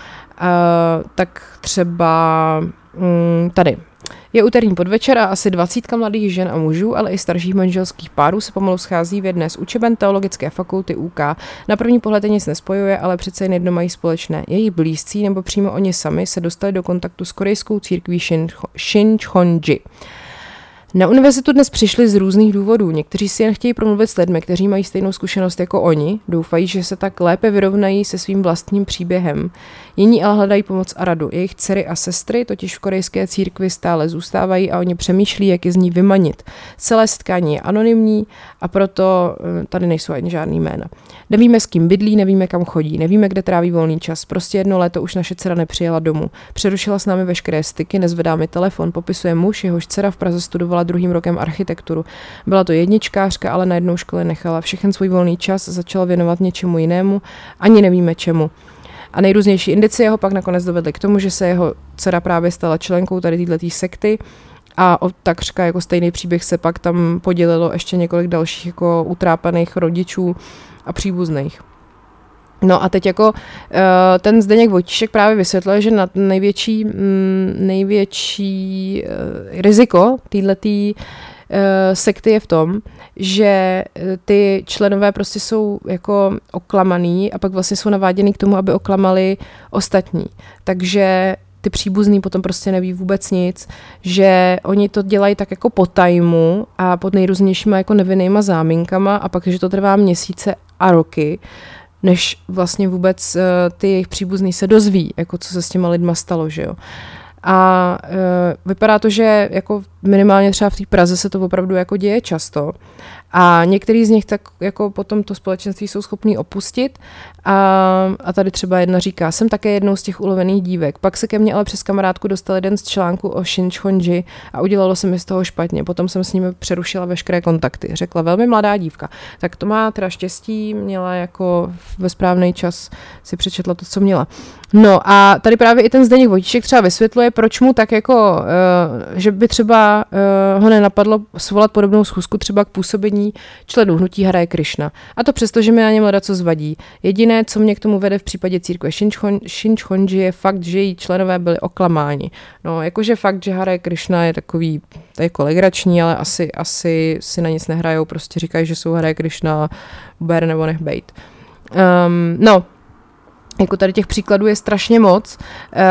Uh, tak třeba um, tady. Je úterní podvečer a asi dvacítka mladých žen a mužů, ale i starších manželských párů se pomalu schází v jedné z učeben Teologické fakulty UK. Na první pohled nic nespojuje, ale přece jen jedno mají společné. Jejich blízcí nebo přímo oni sami se dostali do kontaktu s korejskou církví Shinchonji. Na univerzitu dnes přišli z různých důvodů. Někteří si jen chtějí promluvit s lidmi, kteří mají stejnou zkušenost jako oni, doufají, že se tak lépe vyrovnají se svým vlastním příběhem. Jiní ale hledají pomoc a radu. Jejich dcery a sestry totiž v korejské církvi stále zůstávají a oni přemýšlí, jak je z ní vymanit. Celé setkání je anonymní a proto eh, tady nejsou ani žádný jména. Nevíme, s kým bydlí, nevíme, kam chodí, nevíme, kde tráví volný čas. Prostě jedno léto už naše dcera nepřijela domů. Přerušila s námi veškeré styky, nezvedá mi telefon, popisuje muž, jehož dcera v Praze studovala druhým rokem architekturu. Byla to jedničkářka, ale na jednou škole nechala všechen svůj volný čas, začala věnovat něčemu jinému, ani nevíme čemu. A nejrůznější indicie ho pak nakonec dovedly k tomu, že se jeho dcera právě stala členkou tady této sekty a o takřka jako stejný příběh se pak tam podělilo ještě několik dalších jako utrápaných rodičů a příbuzných. No a teď jako eh, ten Zdeněk Vojtíšek právě vysvětluje, že na největší, mm, největší eh, riziko této eh, sekty je v tom, že ty členové prostě jsou jako oklamaný a pak vlastně jsou naváděný k tomu, aby oklamali ostatní. Takže ty příbuzný potom prostě neví vůbec nic, že oni to dělají tak jako po tajmu a pod nejrůznějšíma jako nevinnýma záminkama a pak, že to trvá měsíce a roky, než vlastně vůbec uh, ty jejich příbuzný se dozví, jako co se s těma lidma stalo, že jo. A uh, vypadá to, že jako minimálně třeba v té Praze se to opravdu jako děje často. A některý z nich tak jako potom to společenství jsou schopní opustit. A, a tady třeba jedna říká, jsem také jednou z těch ulovených dívek. Pak se ke mně ale přes kamarádku dostal jeden z článků o Shinchonji a udělalo se mi z toho špatně. Potom jsem s nimi přerušila veškeré kontakty. Řekla velmi mladá dívka. Tak to má teda štěstí, měla jako ve správný čas si přečetla to, co měla. No a tady právě i ten Zdeněk Vojtíšek třeba vysvětluje, proč mu tak jako, uh, že by třeba uh, ho nenapadlo svolat podobnou schůzku třeba k působení členů hnutí Hare Krishna. A to přesto, že mi na něm co zvadí. Jediné, co mě k tomu vede v případě církve Shinchonji, je fakt, že její členové byli oklamáni. No, jakože fakt, že Hare Krishna je takový to je jako legrační, ale asi, asi si na nic nehrajou, prostě říkají, že jsou Hare Krishna, ber nebo nech bejt. Um, no, jako tady těch příkladů je strašně moc. Eh,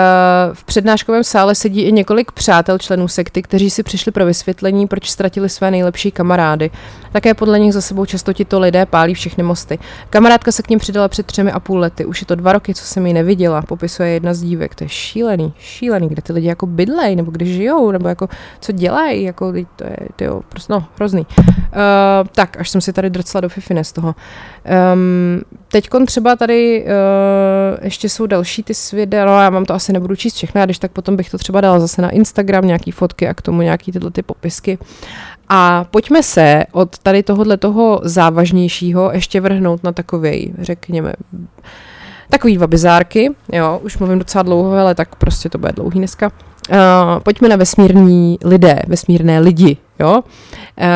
v přednáškovém sále sedí i několik přátel členů sekty, kteří si přišli pro vysvětlení, proč ztratili své nejlepší kamarády. Také podle nich za sebou často tito lidé pálí všechny mosty. Kamarádka se k ním přidala před třemi a půl lety. Už je to dva roky, co jsem ji neviděla, popisuje jedna z dívek. To je šílený, šílený, kde ty lidi jako bydlej, nebo kde žijou, nebo jako co dělají, jako to je, to je prostě, no, hrozný. Uh, tak, až jsem si tady drcla do fifine z toho. Um, Teď třeba tady uh, ještě jsou další ty svědé, no já vám to asi nebudu číst všechno, a když tak potom bych to třeba dala zase na Instagram, nějaký fotky a k tomu nějaký tyhle ty popisky. A pojďme se od tady tohohle toho závažnějšího ještě vrhnout na takový, řekněme, takový dva bizárky, jo, už mluvím docela dlouho, ale tak prostě to bude dlouhý dneska. Uh, pojďme na vesmírní lidé, vesmírné lidi, jo. Uh,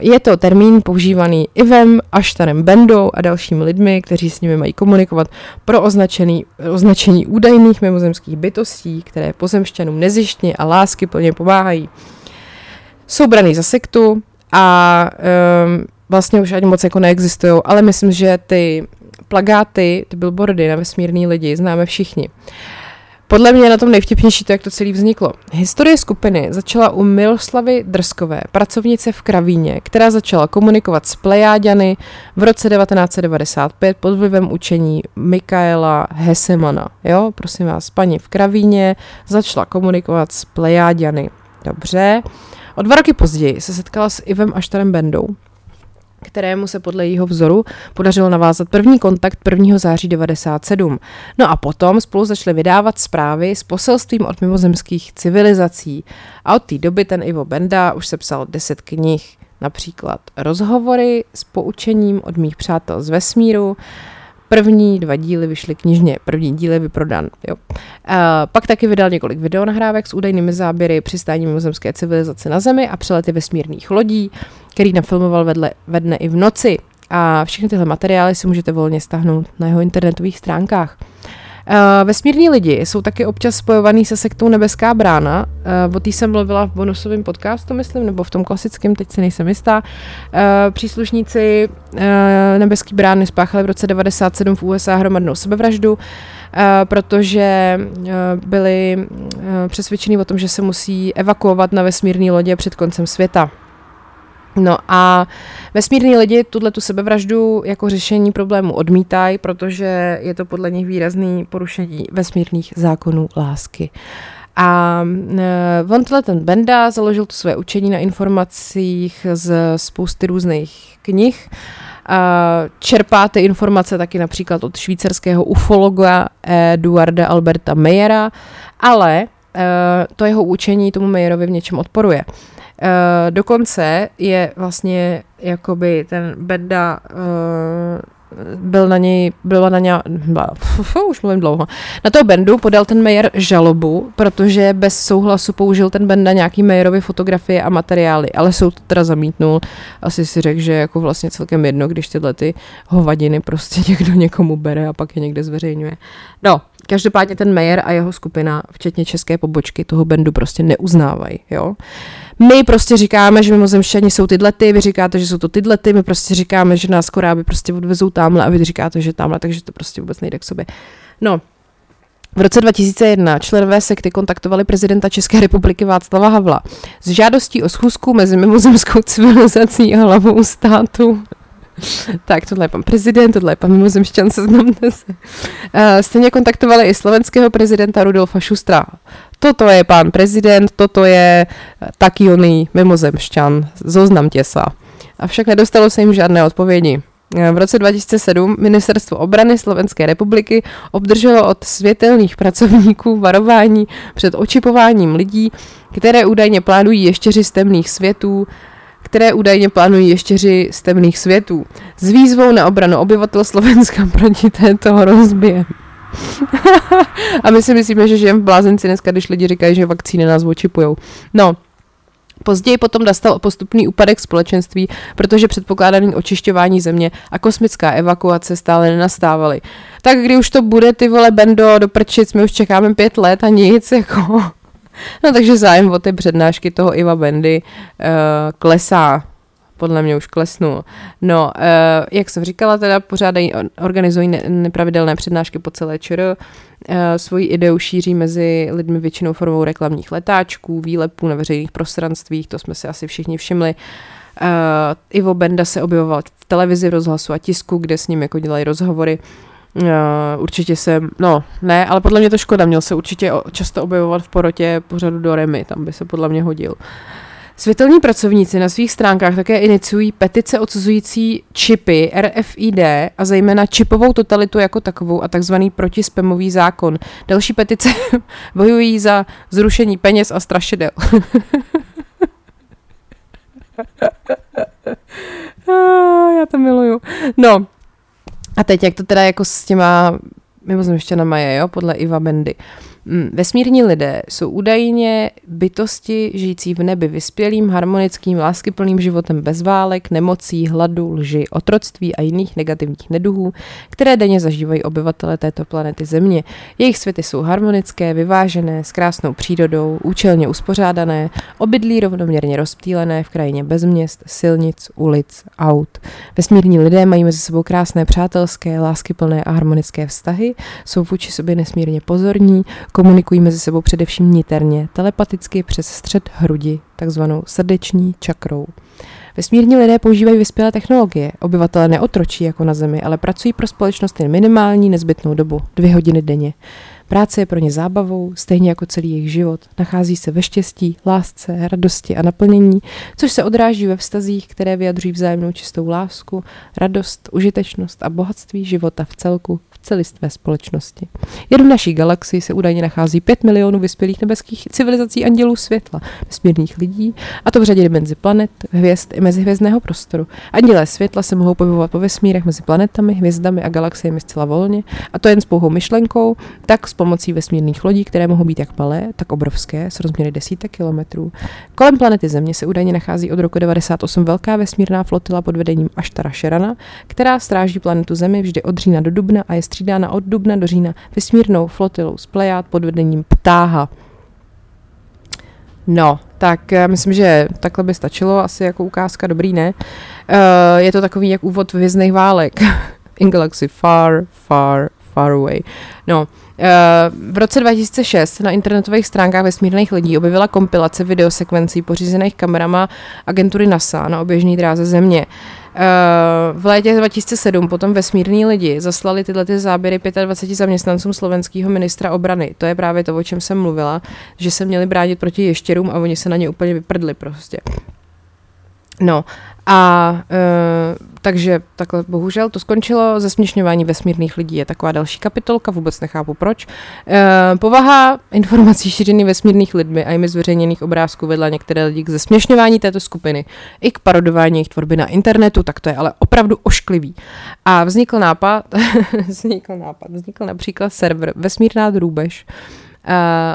je to termín používaný Ivem, Aštarem Bendou a dalšími lidmi, kteří s nimi mají komunikovat pro označený, označení údajných mimozemských bytostí, které pozemšťanům nezištně a lásky plně pomáhají. Jsou braný za sektu a um, vlastně už ani moc jako neexistují, ale myslím, že ty plagáty, ty billboardy na vesmírný lidi známe všichni. Podle mě na tom nejvtipnější to, jak to celé vzniklo. Historie skupiny začala u Miloslavy Drskové, pracovnice v Kravíně, která začala komunikovat s Plejáďany v roce 1995 pod vlivem učení Mikaela Hesemana. Jo, prosím vás, paní v Kravíně začala komunikovat s Plejáďany. Dobře. O dva roky později se setkala s Ivem Aštarem Bendou, kterému se podle jeho vzoru podařilo navázat první kontakt 1. září 97. No a potom spolu začali vydávat zprávy s poselstvím od mimozemských civilizací. A od té doby ten Ivo Benda už sepsal 10 knih, například rozhovory s poučením od mých přátel z vesmíru, První dva díly vyšly knižně, první díl je vyprodan. Jo. A pak taky vydal několik videonahrávek s údajnými záběry přistání mimozemské civilizace na Zemi a přelety vesmírných lodí, který nafilmoval vedle, ve dne i v noci. A všechny tyhle materiály si můžete volně stáhnout na jeho internetových stránkách. Vesmírní lidi jsou taky občas spojovaný se sektou Nebeská brána. Uh, o té jsem mluvila v bonusovém podcastu, myslím, nebo v tom klasickém, teď si nejsem jistá. Uh, příslušníci Nebeský brány spáchali v roce 97 v USA hromadnou sebevraždu protože byli přesvědčeni o tom, že se musí evakuovat na vesmírné lodě před koncem světa. No a vesmírní lidi tuhle tu sebevraždu jako řešení problému odmítají, protože je to podle nich výrazný porušení vesmírných zákonů lásky. A uh, on tenhle ten Benda založil to své učení na informacích z spousty různých knih. Čerpá ty informace taky například od švýcarského ufologa Eduarda Alberta Meyera, ale uh, to jeho učení tomu Meyerovi v něčem odporuje. Uh, dokonce je vlastně jakoby ten Benda uh, byl na něj, byla na něj, už mluvím dlouho, na toho Bendu podal ten Mayer žalobu, protože bez souhlasu použil ten Benda nějaký Mayerovi fotografie a materiály, ale soud to teda zamítnul. Asi si řekl, že jako vlastně celkem jedno, když tyhle ty hovadiny prostě někdo někomu bere a pak je někde zveřejňuje. No, každopádně ten Mayer a jeho skupina, včetně české pobočky, toho Bendu prostě neuznávají, jo. My prostě říkáme, že mimozemšťani jsou tyhle ty, vy říkáte, že jsou to tyhle ty, my prostě říkáme, že nás koráby prostě odvezou tamhle a vy říkáte, že tamhle, takže to prostě vůbec nejde k sobě. No, v roce 2001 členové sekty kontaktovali prezidenta České republiky Václava Havla s žádostí o schůzku mezi mimozemskou civilizací a hlavou státu. tak, tohle je pan prezident, tohle je pan mimozemšťan, seznamte se. Uh, stejně kontaktovali i slovenského prezidenta Rudolfa Šustra toto je pán prezident, toto je taký oný mimozemšťan, zoznamte sa. Avšak nedostalo se jim žádné odpovědi. V roce 2007 Ministerstvo obrany Slovenské republiky obdrželo od světelných pracovníků varování před očipováním lidí, které údajně plánují ještěři z temných světů, které údajně plánují ještěři z temných světů, s výzvou na obranu obyvatel Slovenska proti této hrozbě. a my si myslíme, že žijeme v blázenci dneska, když lidi říkají, že vakcíny nás očipujou. No, Později potom nastal postupný úpadek společenství, protože předpokládaný očišťování země a kosmická evakuace stále nenastávaly. Tak kdy už to bude, ty vole, Bendo, do prčic, my už čekáme pět let a nic, jako... No takže zájem o ty přednášky toho Iva Bendy uh, klesá podle mě už klesnul. No, uh, jak jsem říkala, teda pořádají, organizují ne, nepravidelné přednášky po celé ČR, uh, svoji ideu šíří mezi lidmi většinou formou reklamních letáčků, výlepů na veřejných prostranstvích, to jsme si asi všichni všimli. Uh, Ivo Benda se objevoval v televizi, rozhlasu a tisku, kde s ním jako dělají rozhovory. Uh, určitě se, no ne, ale podle mě to škoda, měl se určitě často objevovat v porotě pořadu do Remy, tam by se podle mě hodil. Světelní pracovníci na svých stránkách také iniciují petice odsuzující čipy RFID a zejména čipovou totalitu jako takovou a takzvaný protispemový zákon. Další petice bojují za zrušení peněz a strašidel. Já to miluju. No, a teď jak to teda jako s těma mimozemšťanama je, jo, podle Iva Bendy. Uh, vesmírní lidé jsou údajně bytosti žijící v nebi vyspělým, harmonickým, láskyplným životem bez válek, nemocí, hladu, lži, otroctví a jiných negativních neduhů, které denně zažívají obyvatele této planety Země. Jejich světy jsou harmonické, vyvážené, s krásnou přírodou, účelně uspořádané, obydlí rovnoměrně rozptýlené v krajině bez měst, silnic, ulic, aut. Vesmírní lidé mají mezi sebou krásné přátelské, láskyplné a harmonické vztahy, jsou vůči sobě nesmírně pozorní, Komunikují mezi sebou především niterně, telepaticky přes střed hrudi, takzvanou srdeční čakrou. Vesmírní lidé používají vyspělé technologie. Obyvatelé neotročí jako na Zemi, ale pracují pro společnost jen minimální nezbytnou dobu, dvě hodiny denně. Práce je pro ně zábavou, stejně jako celý jejich život. Nachází se ve štěstí, lásce, radosti a naplnění, což se odráží ve vztazích, které vyjadřují vzájemnou čistou lásku, radost, užitečnost a bohatství života v celku, celistvé společnosti. Jen v naší galaxii se údajně nachází 5 milionů vyspělých nebeských civilizací andělů světla, vesmírných lidí, a to v řadě dimenzí planet, hvězd i mezihvězdného prostoru. Andělé světla se mohou pohybovat po vesmírech mezi planetami, hvězdami a galaxiemi zcela volně, a to jen s pouhou myšlenkou, tak s pomocí vesmírných lodí, které mohou být jak malé, tak obrovské, s rozměry desítek kilometrů. Kolem planety Země se údajně nachází od roku 98 velká vesmírná flotila pod vedením Aštara Sherana, která stráží planetu Zemi vždy od října do dubna a je střídána od dubna do října vesmírnou flotilou z Plejad pod vedením Ptáha. No, tak já myslím, že takhle by stačilo, asi jako ukázka, dobrý ne. Uh, je to takový jak úvod v Hvězdných válek. In Galaxy Far, Far, far away. No, eh, v roce 2006 na internetových stránkách vesmírných lidí objevila kompilace videosekvencí pořízených kamerama agentury NASA na oběžné dráze Země. Eh, v létě 2007 potom vesmírní lidi zaslali tyhle ty záběry 25 zaměstnancům slovenského ministra obrany. To je právě to, o čem jsem mluvila, že se měli bránit proti ještěrům a oni se na ně úplně vyprdli prostě. No a e, takže takhle bohužel to skončilo. Zesměšňování vesmírných lidí je taková další kapitolka, vůbec nechápu proč. E, povaha informací šířených vesmírných lidmi a jimi zveřejněných obrázků vedla některé lidi k zesměšňování této skupiny i k parodování jejich tvorby na internetu, tak to je ale opravdu ošklivý. A vznikl nápad, vznikl nápad, vznikl například server Vesmírná drůbež,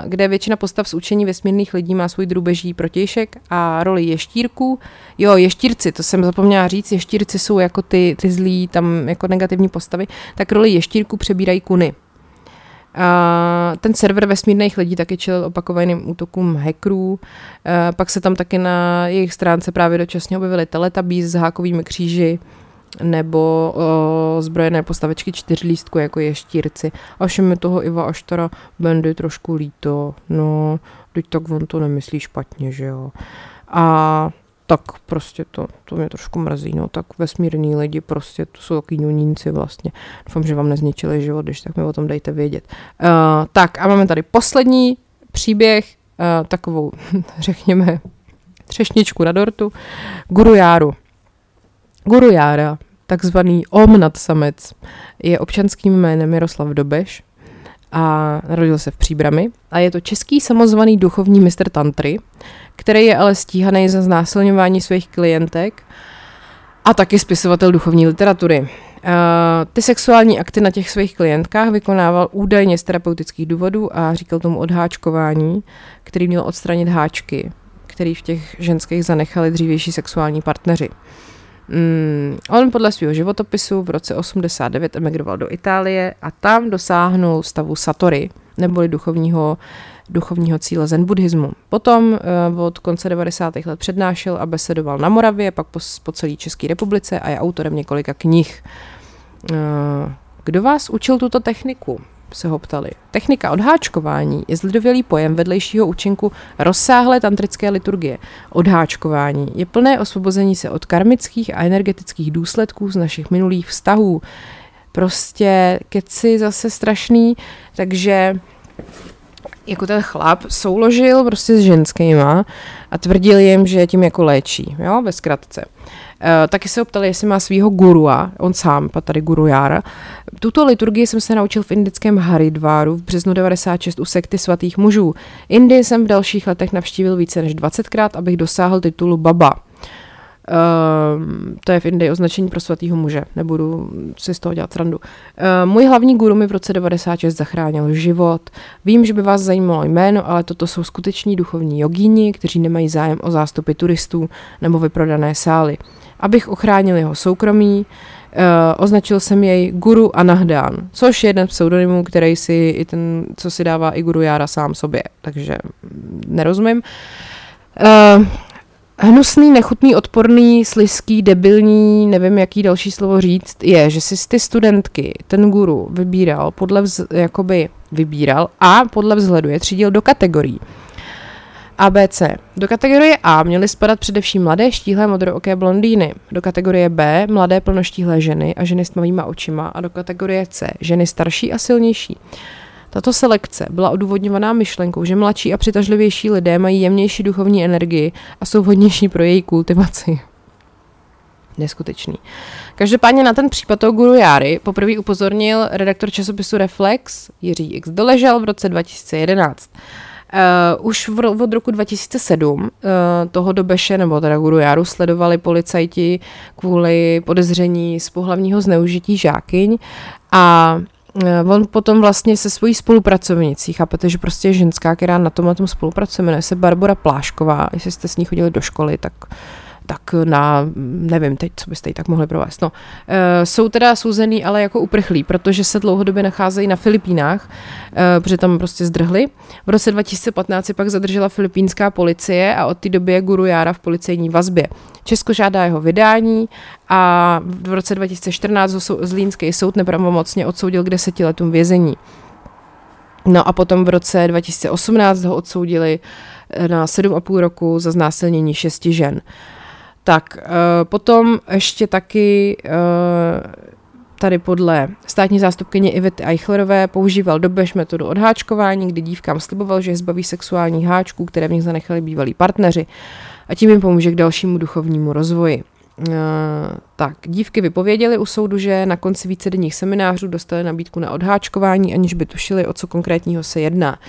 kde většina postav z učení vesmírných lidí má svůj drubeží protějšek a roli ještírků. Jo, ještírci, to jsem zapomněla říct, ještírci jsou jako ty, ty zlí, tam jako negativní postavy, tak roli ještírků přebírají kuny. A ten server vesmírných lidí taky čelil opakovaným útokům hackerů. A pak se tam taky na jejich stránce právě dočasně objevily teletabí s hákovými kříži nebo o, zbrojené postavečky čtyřlístku, jako je štírci. A všem toho Iva až teda Bendy trošku líto. No, teď tak on to nemyslí špatně, že jo. A tak prostě to, to mě trošku mrzí, no, tak vesmírní lidi prostě, to jsou takový ňunínci vlastně. Doufám, že vám nezničili život, když tak mi o tom dejte vědět. Uh, tak a máme tady poslední příběh, uh, takovou, řekněme, třešničku na dortu, Guru Járu. Guru Jára, takzvaný Om samec, je občanským jménem Miroslav Dobeš a narodil se v Příbrami a je to český samozvaný duchovní mistr tantry, který je ale stíhaný za znásilňování svých klientek a taky spisovatel duchovní literatury. Uh, ty sexuální akty na těch svých klientkách vykonával údajně z terapeutických důvodů a říkal tomu odháčkování, který měl odstranit háčky, který v těch ženských zanechali dřívější sexuální partneři. Mm, on podle svého životopisu v roce 89 emigroval do Itálie a tam dosáhnul stavu Satori, neboli duchovního, duchovního cíle zen buddhismu. Potom uh, od konce 90. let přednášel a besedoval na Moravě, pak po, po celé České republice a je autorem několika knih. Uh, kdo vás učil tuto techniku? Se ho ptali. Technika odháčkování je zlidovělý pojem vedlejšího účinku rozsáhlé tantrické liturgie. Odháčkování je plné osvobození se od karmických a energetických důsledků z našich minulých vztahů. Prostě keci zase strašný, takže jako ten chlap souložil prostě s ženskýma a tvrdil jim, že tím jako léčí, jo, ve zkratce. Uh, taky se optali, jestli má svého gurua, on sám, tady guru Jara. Tuto liturgii jsem se naučil v indickém Haridváru v březnu 96 u sekty svatých mužů. Indii jsem v dalších letech navštívil více než 20krát, abych dosáhl titulu baba. Uh, to je v Indii označení pro svatého muže, nebudu si z toho dělat srandu. Uh, můj hlavní guru mi v roce 96 zachránil život. Vím, že by vás zajímalo jméno, ale toto jsou skuteční duchovní jogíni, kteří nemají zájem o zástupy turistů nebo vyprodané sály. Abych ochránil jeho soukromí, uh, označil jsem jej Guru Anahdán, což je jeden pseudonymů, který si i ten, co si dává i Guru Jára sám sobě, takže nerozumím. Uh, Hnusný, nechutný, odporný, sliský, debilní, nevím, jaký další slovo říct, je, že si ty studentky ten guru vybíral podle, vz, jakoby vybíral a podle vzhledu je třídil do kategorií. ABC. Do kategorie A měly spadat především mladé štíhlé modrooké blondýny, do kategorie B mladé plnoštíhlé ženy a ženy s tmavýma očima a do kategorie C ženy starší a silnější. Tato selekce byla odůvodňovaná myšlenkou, že mladší a přitažlivější lidé mají jemnější duchovní energii a jsou vhodnější pro její kultivaci. Neskutečný. Každopádně na ten případ toho guru Járy poprvé upozornil redaktor časopisu Reflex Jiří X. Doležel v roce 2011. Uh, už v, od roku 2007 uh, eh, toho Dobeše, nebo teda Guru Járu, sledovali policajti kvůli podezření z pohlavního zneužití žákyň a Eh, on potom vlastně se svojí spolupracovnicí, chápete, že prostě je ženská, která na tom na tom spolupracuje, jmenuje se Barbara Plášková, jestli jste s ní chodili do školy, tak tak na, nevím teď, co byste jí tak mohli provést. No, e, jsou teda souzený, ale jako uprchlí, protože se dlouhodobě nacházejí na Filipínách, e, protože tam prostě zdrhli. V roce 2015 si pak zadržela filipínská policie a od té doby je Guru Jára v policejní vazbě. Česko žádá jeho vydání a v roce 2014 Zlínský soud nepravomocně odsoudil k deseti letům vězení. No a potom v roce 2018 ho odsoudili na 7,5 roku za znásilnění šesti žen. Tak, uh, potom ještě taky uh, tady podle státní zástupkyně Ivety Eichlerové používal dobež metodu odháčkování, kdy dívkám sliboval, že je zbaví sexuálních háčků, které v nich zanechali bývalí partneři a tím jim pomůže k dalšímu duchovnímu rozvoji. Uh, tak, dívky vypověděly u soudu, že na konci vícedenních seminářů dostali nabídku na odháčkování, aniž by tušili, o co konkrétního se jedná.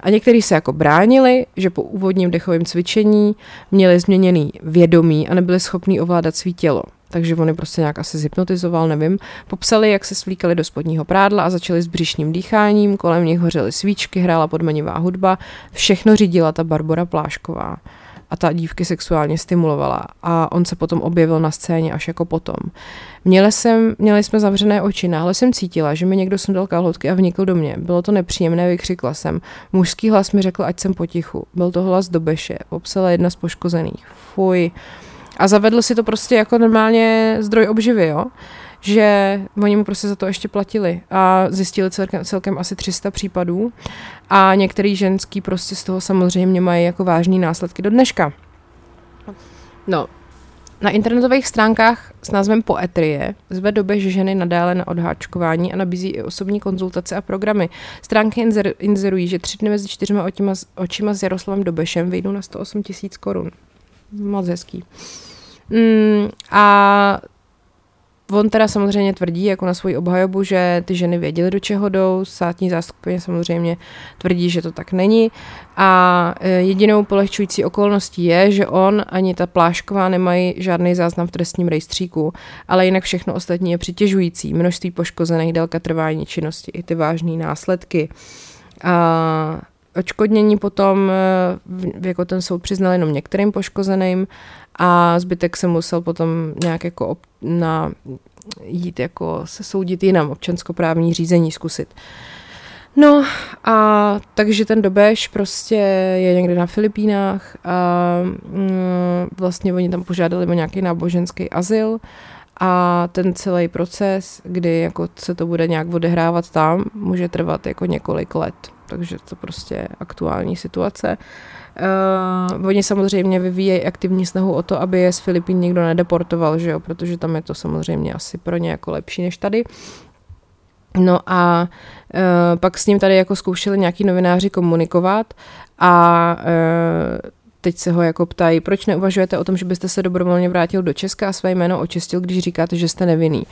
A někteří se jako bránili, že po úvodním dechovém cvičení měli změněný vědomí a nebyli schopní ovládat svý tělo. Takže on je prostě nějak asi zhypnotizoval, nevím. Popsali, jak se svlíkali do spodního prádla a začali s břišním dýcháním, kolem nich hořely svíčky, hrála podmanivá hudba, všechno řídila ta Barbara Plášková a ta dívky sexuálně stimulovala a on se potom objevil na scéně až jako potom. Měli, jsem, měli jsme zavřené oči, náhle jsem cítila, že mi někdo sundal kalhotky a vnikl do mě. Bylo to nepříjemné, vykřikla jsem. Mužský hlas mi řekl, ať jsem potichu. Byl to hlas do beše, popsala jedna z poškozených. Fuj. A zavedl si to prostě jako normálně zdroj obživy, jo že oni mu prostě za to ještě platili a zjistili celkem, celkem asi 300 případů a některý ženský prostě z toho samozřejmě mají jako vážný následky do dneška. No, na internetových stránkách s názvem Poetrie zve dobe ženy nadále na odháčkování a nabízí i osobní konzultace a programy. Stránky inzer, inzerují, že tři dny mezi čtyřma očima, očima s Jaroslavem Dobešem vyjdou na 108 tisíc korun. Moc hezký. Mm, a On teda samozřejmě tvrdí jako na svoji obhajobu, že ty ženy věděly, do čeho jdou, státní zástupkyně samozřejmě tvrdí, že to tak není a e, jedinou polehčující okolností je, že on ani ta Plášková nemají žádný záznam v trestním rejstříku, ale jinak všechno ostatní je přitěžující. Množství poškozených, délka trvání činnosti, i ty vážné následky. A Očkodnění potom e, jako ten soud přiznal jenom některým poškozeným a zbytek se musel potom nějak jako na jít jako se soudit jinam, občanskoprávní řízení zkusit. No a takže ten Dobeš prostě je někde na Filipínách a mm, vlastně oni tam požádali o nějaký náboženský azyl a ten celý proces, kdy jako se to bude nějak odehrávat tam, může trvat jako několik let. Takže to prostě aktuální situace. Uh, oni samozřejmě vyvíjejí aktivní snahu o to, aby je z Filipín někdo nedeportoval, že jo? protože tam je to samozřejmě asi pro ně jako lepší než tady. No a uh, pak s ním tady jako zkoušeli nějaký novináři komunikovat a uh, Teď se ho jako ptají, proč neuvažujete o tom, že byste se dobrovolně vrátil do Česka a své jméno očistil, když říkáte, že jste nevinný.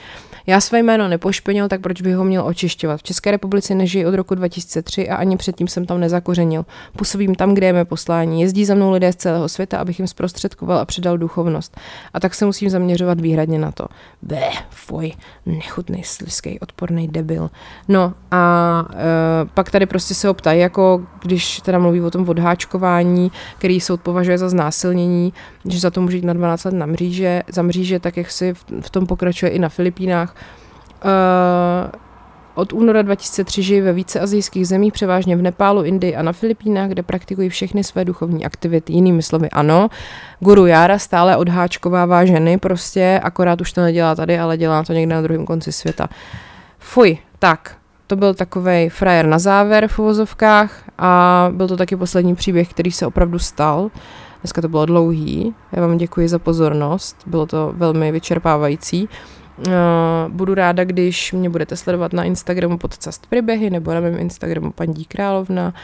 Já své jméno nepošpenil, tak proč bych ho měl očišťovat? V České republice nežijí od roku 2003 a ani předtím jsem tam nezakořenil. Působím tam, kde je mé poslání. Jezdí za mnou lidé z celého světa, abych jim zprostředkoval a předal duchovnost. A tak se musím zaměřovat výhradně na to. Bé, fuj, nechutný, slizký, odporný debil. No a e, pak tady prostě se ho ptají, jako když teda mluví o tom odháčkování, který soud považuje za znásilnění, že za to může jít na 12 let na mříže, za mříže, tak jak si v, tom pokračuje i na Filipínách. Uh, od února 2003 žijí ve více azijských zemích, převážně v Nepálu, Indii a na Filipínách, kde praktikují všechny své duchovní aktivity. Jinými slovy, ano, guru Jára stále odháčkovává ženy, prostě akorát už to nedělá tady, ale dělá to někde na druhém konci světa. Fuj, tak, to byl takový frajer na závěr v uvozovkách a byl to taky poslední příběh, který se opravdu stal. Dneska to bylo dlouhý. Já vám děkuji za pozornost. Bylo to velmi vyčerpávající. Uh, budu ráda, když mě budete sledovat na Instagramu podcast Příběhy nebo na mém Instagramu paní Královna.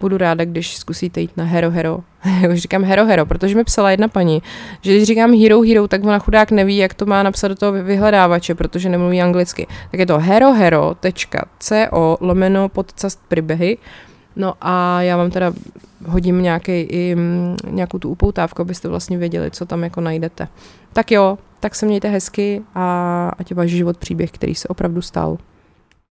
Budu ráda, když zkusíte jít na Hero Hero. Už říkám Hero Hero, protože mi psala jedna paní, že když říkám Hero Hero, tak ona chudák neví, jak to má napsat do toho vyhledávače, protože nemluví anglicky. Tak je to herohero.co lomeno podcast Příběhy. No a já vám teda hodím nějaký, i, mm, nějakou tu upoutávku, abyste vlastně věděli, co tam jako najdete. Tak jo, tak se mějte hezky a ať je váš život příběh, který se opravdu stal.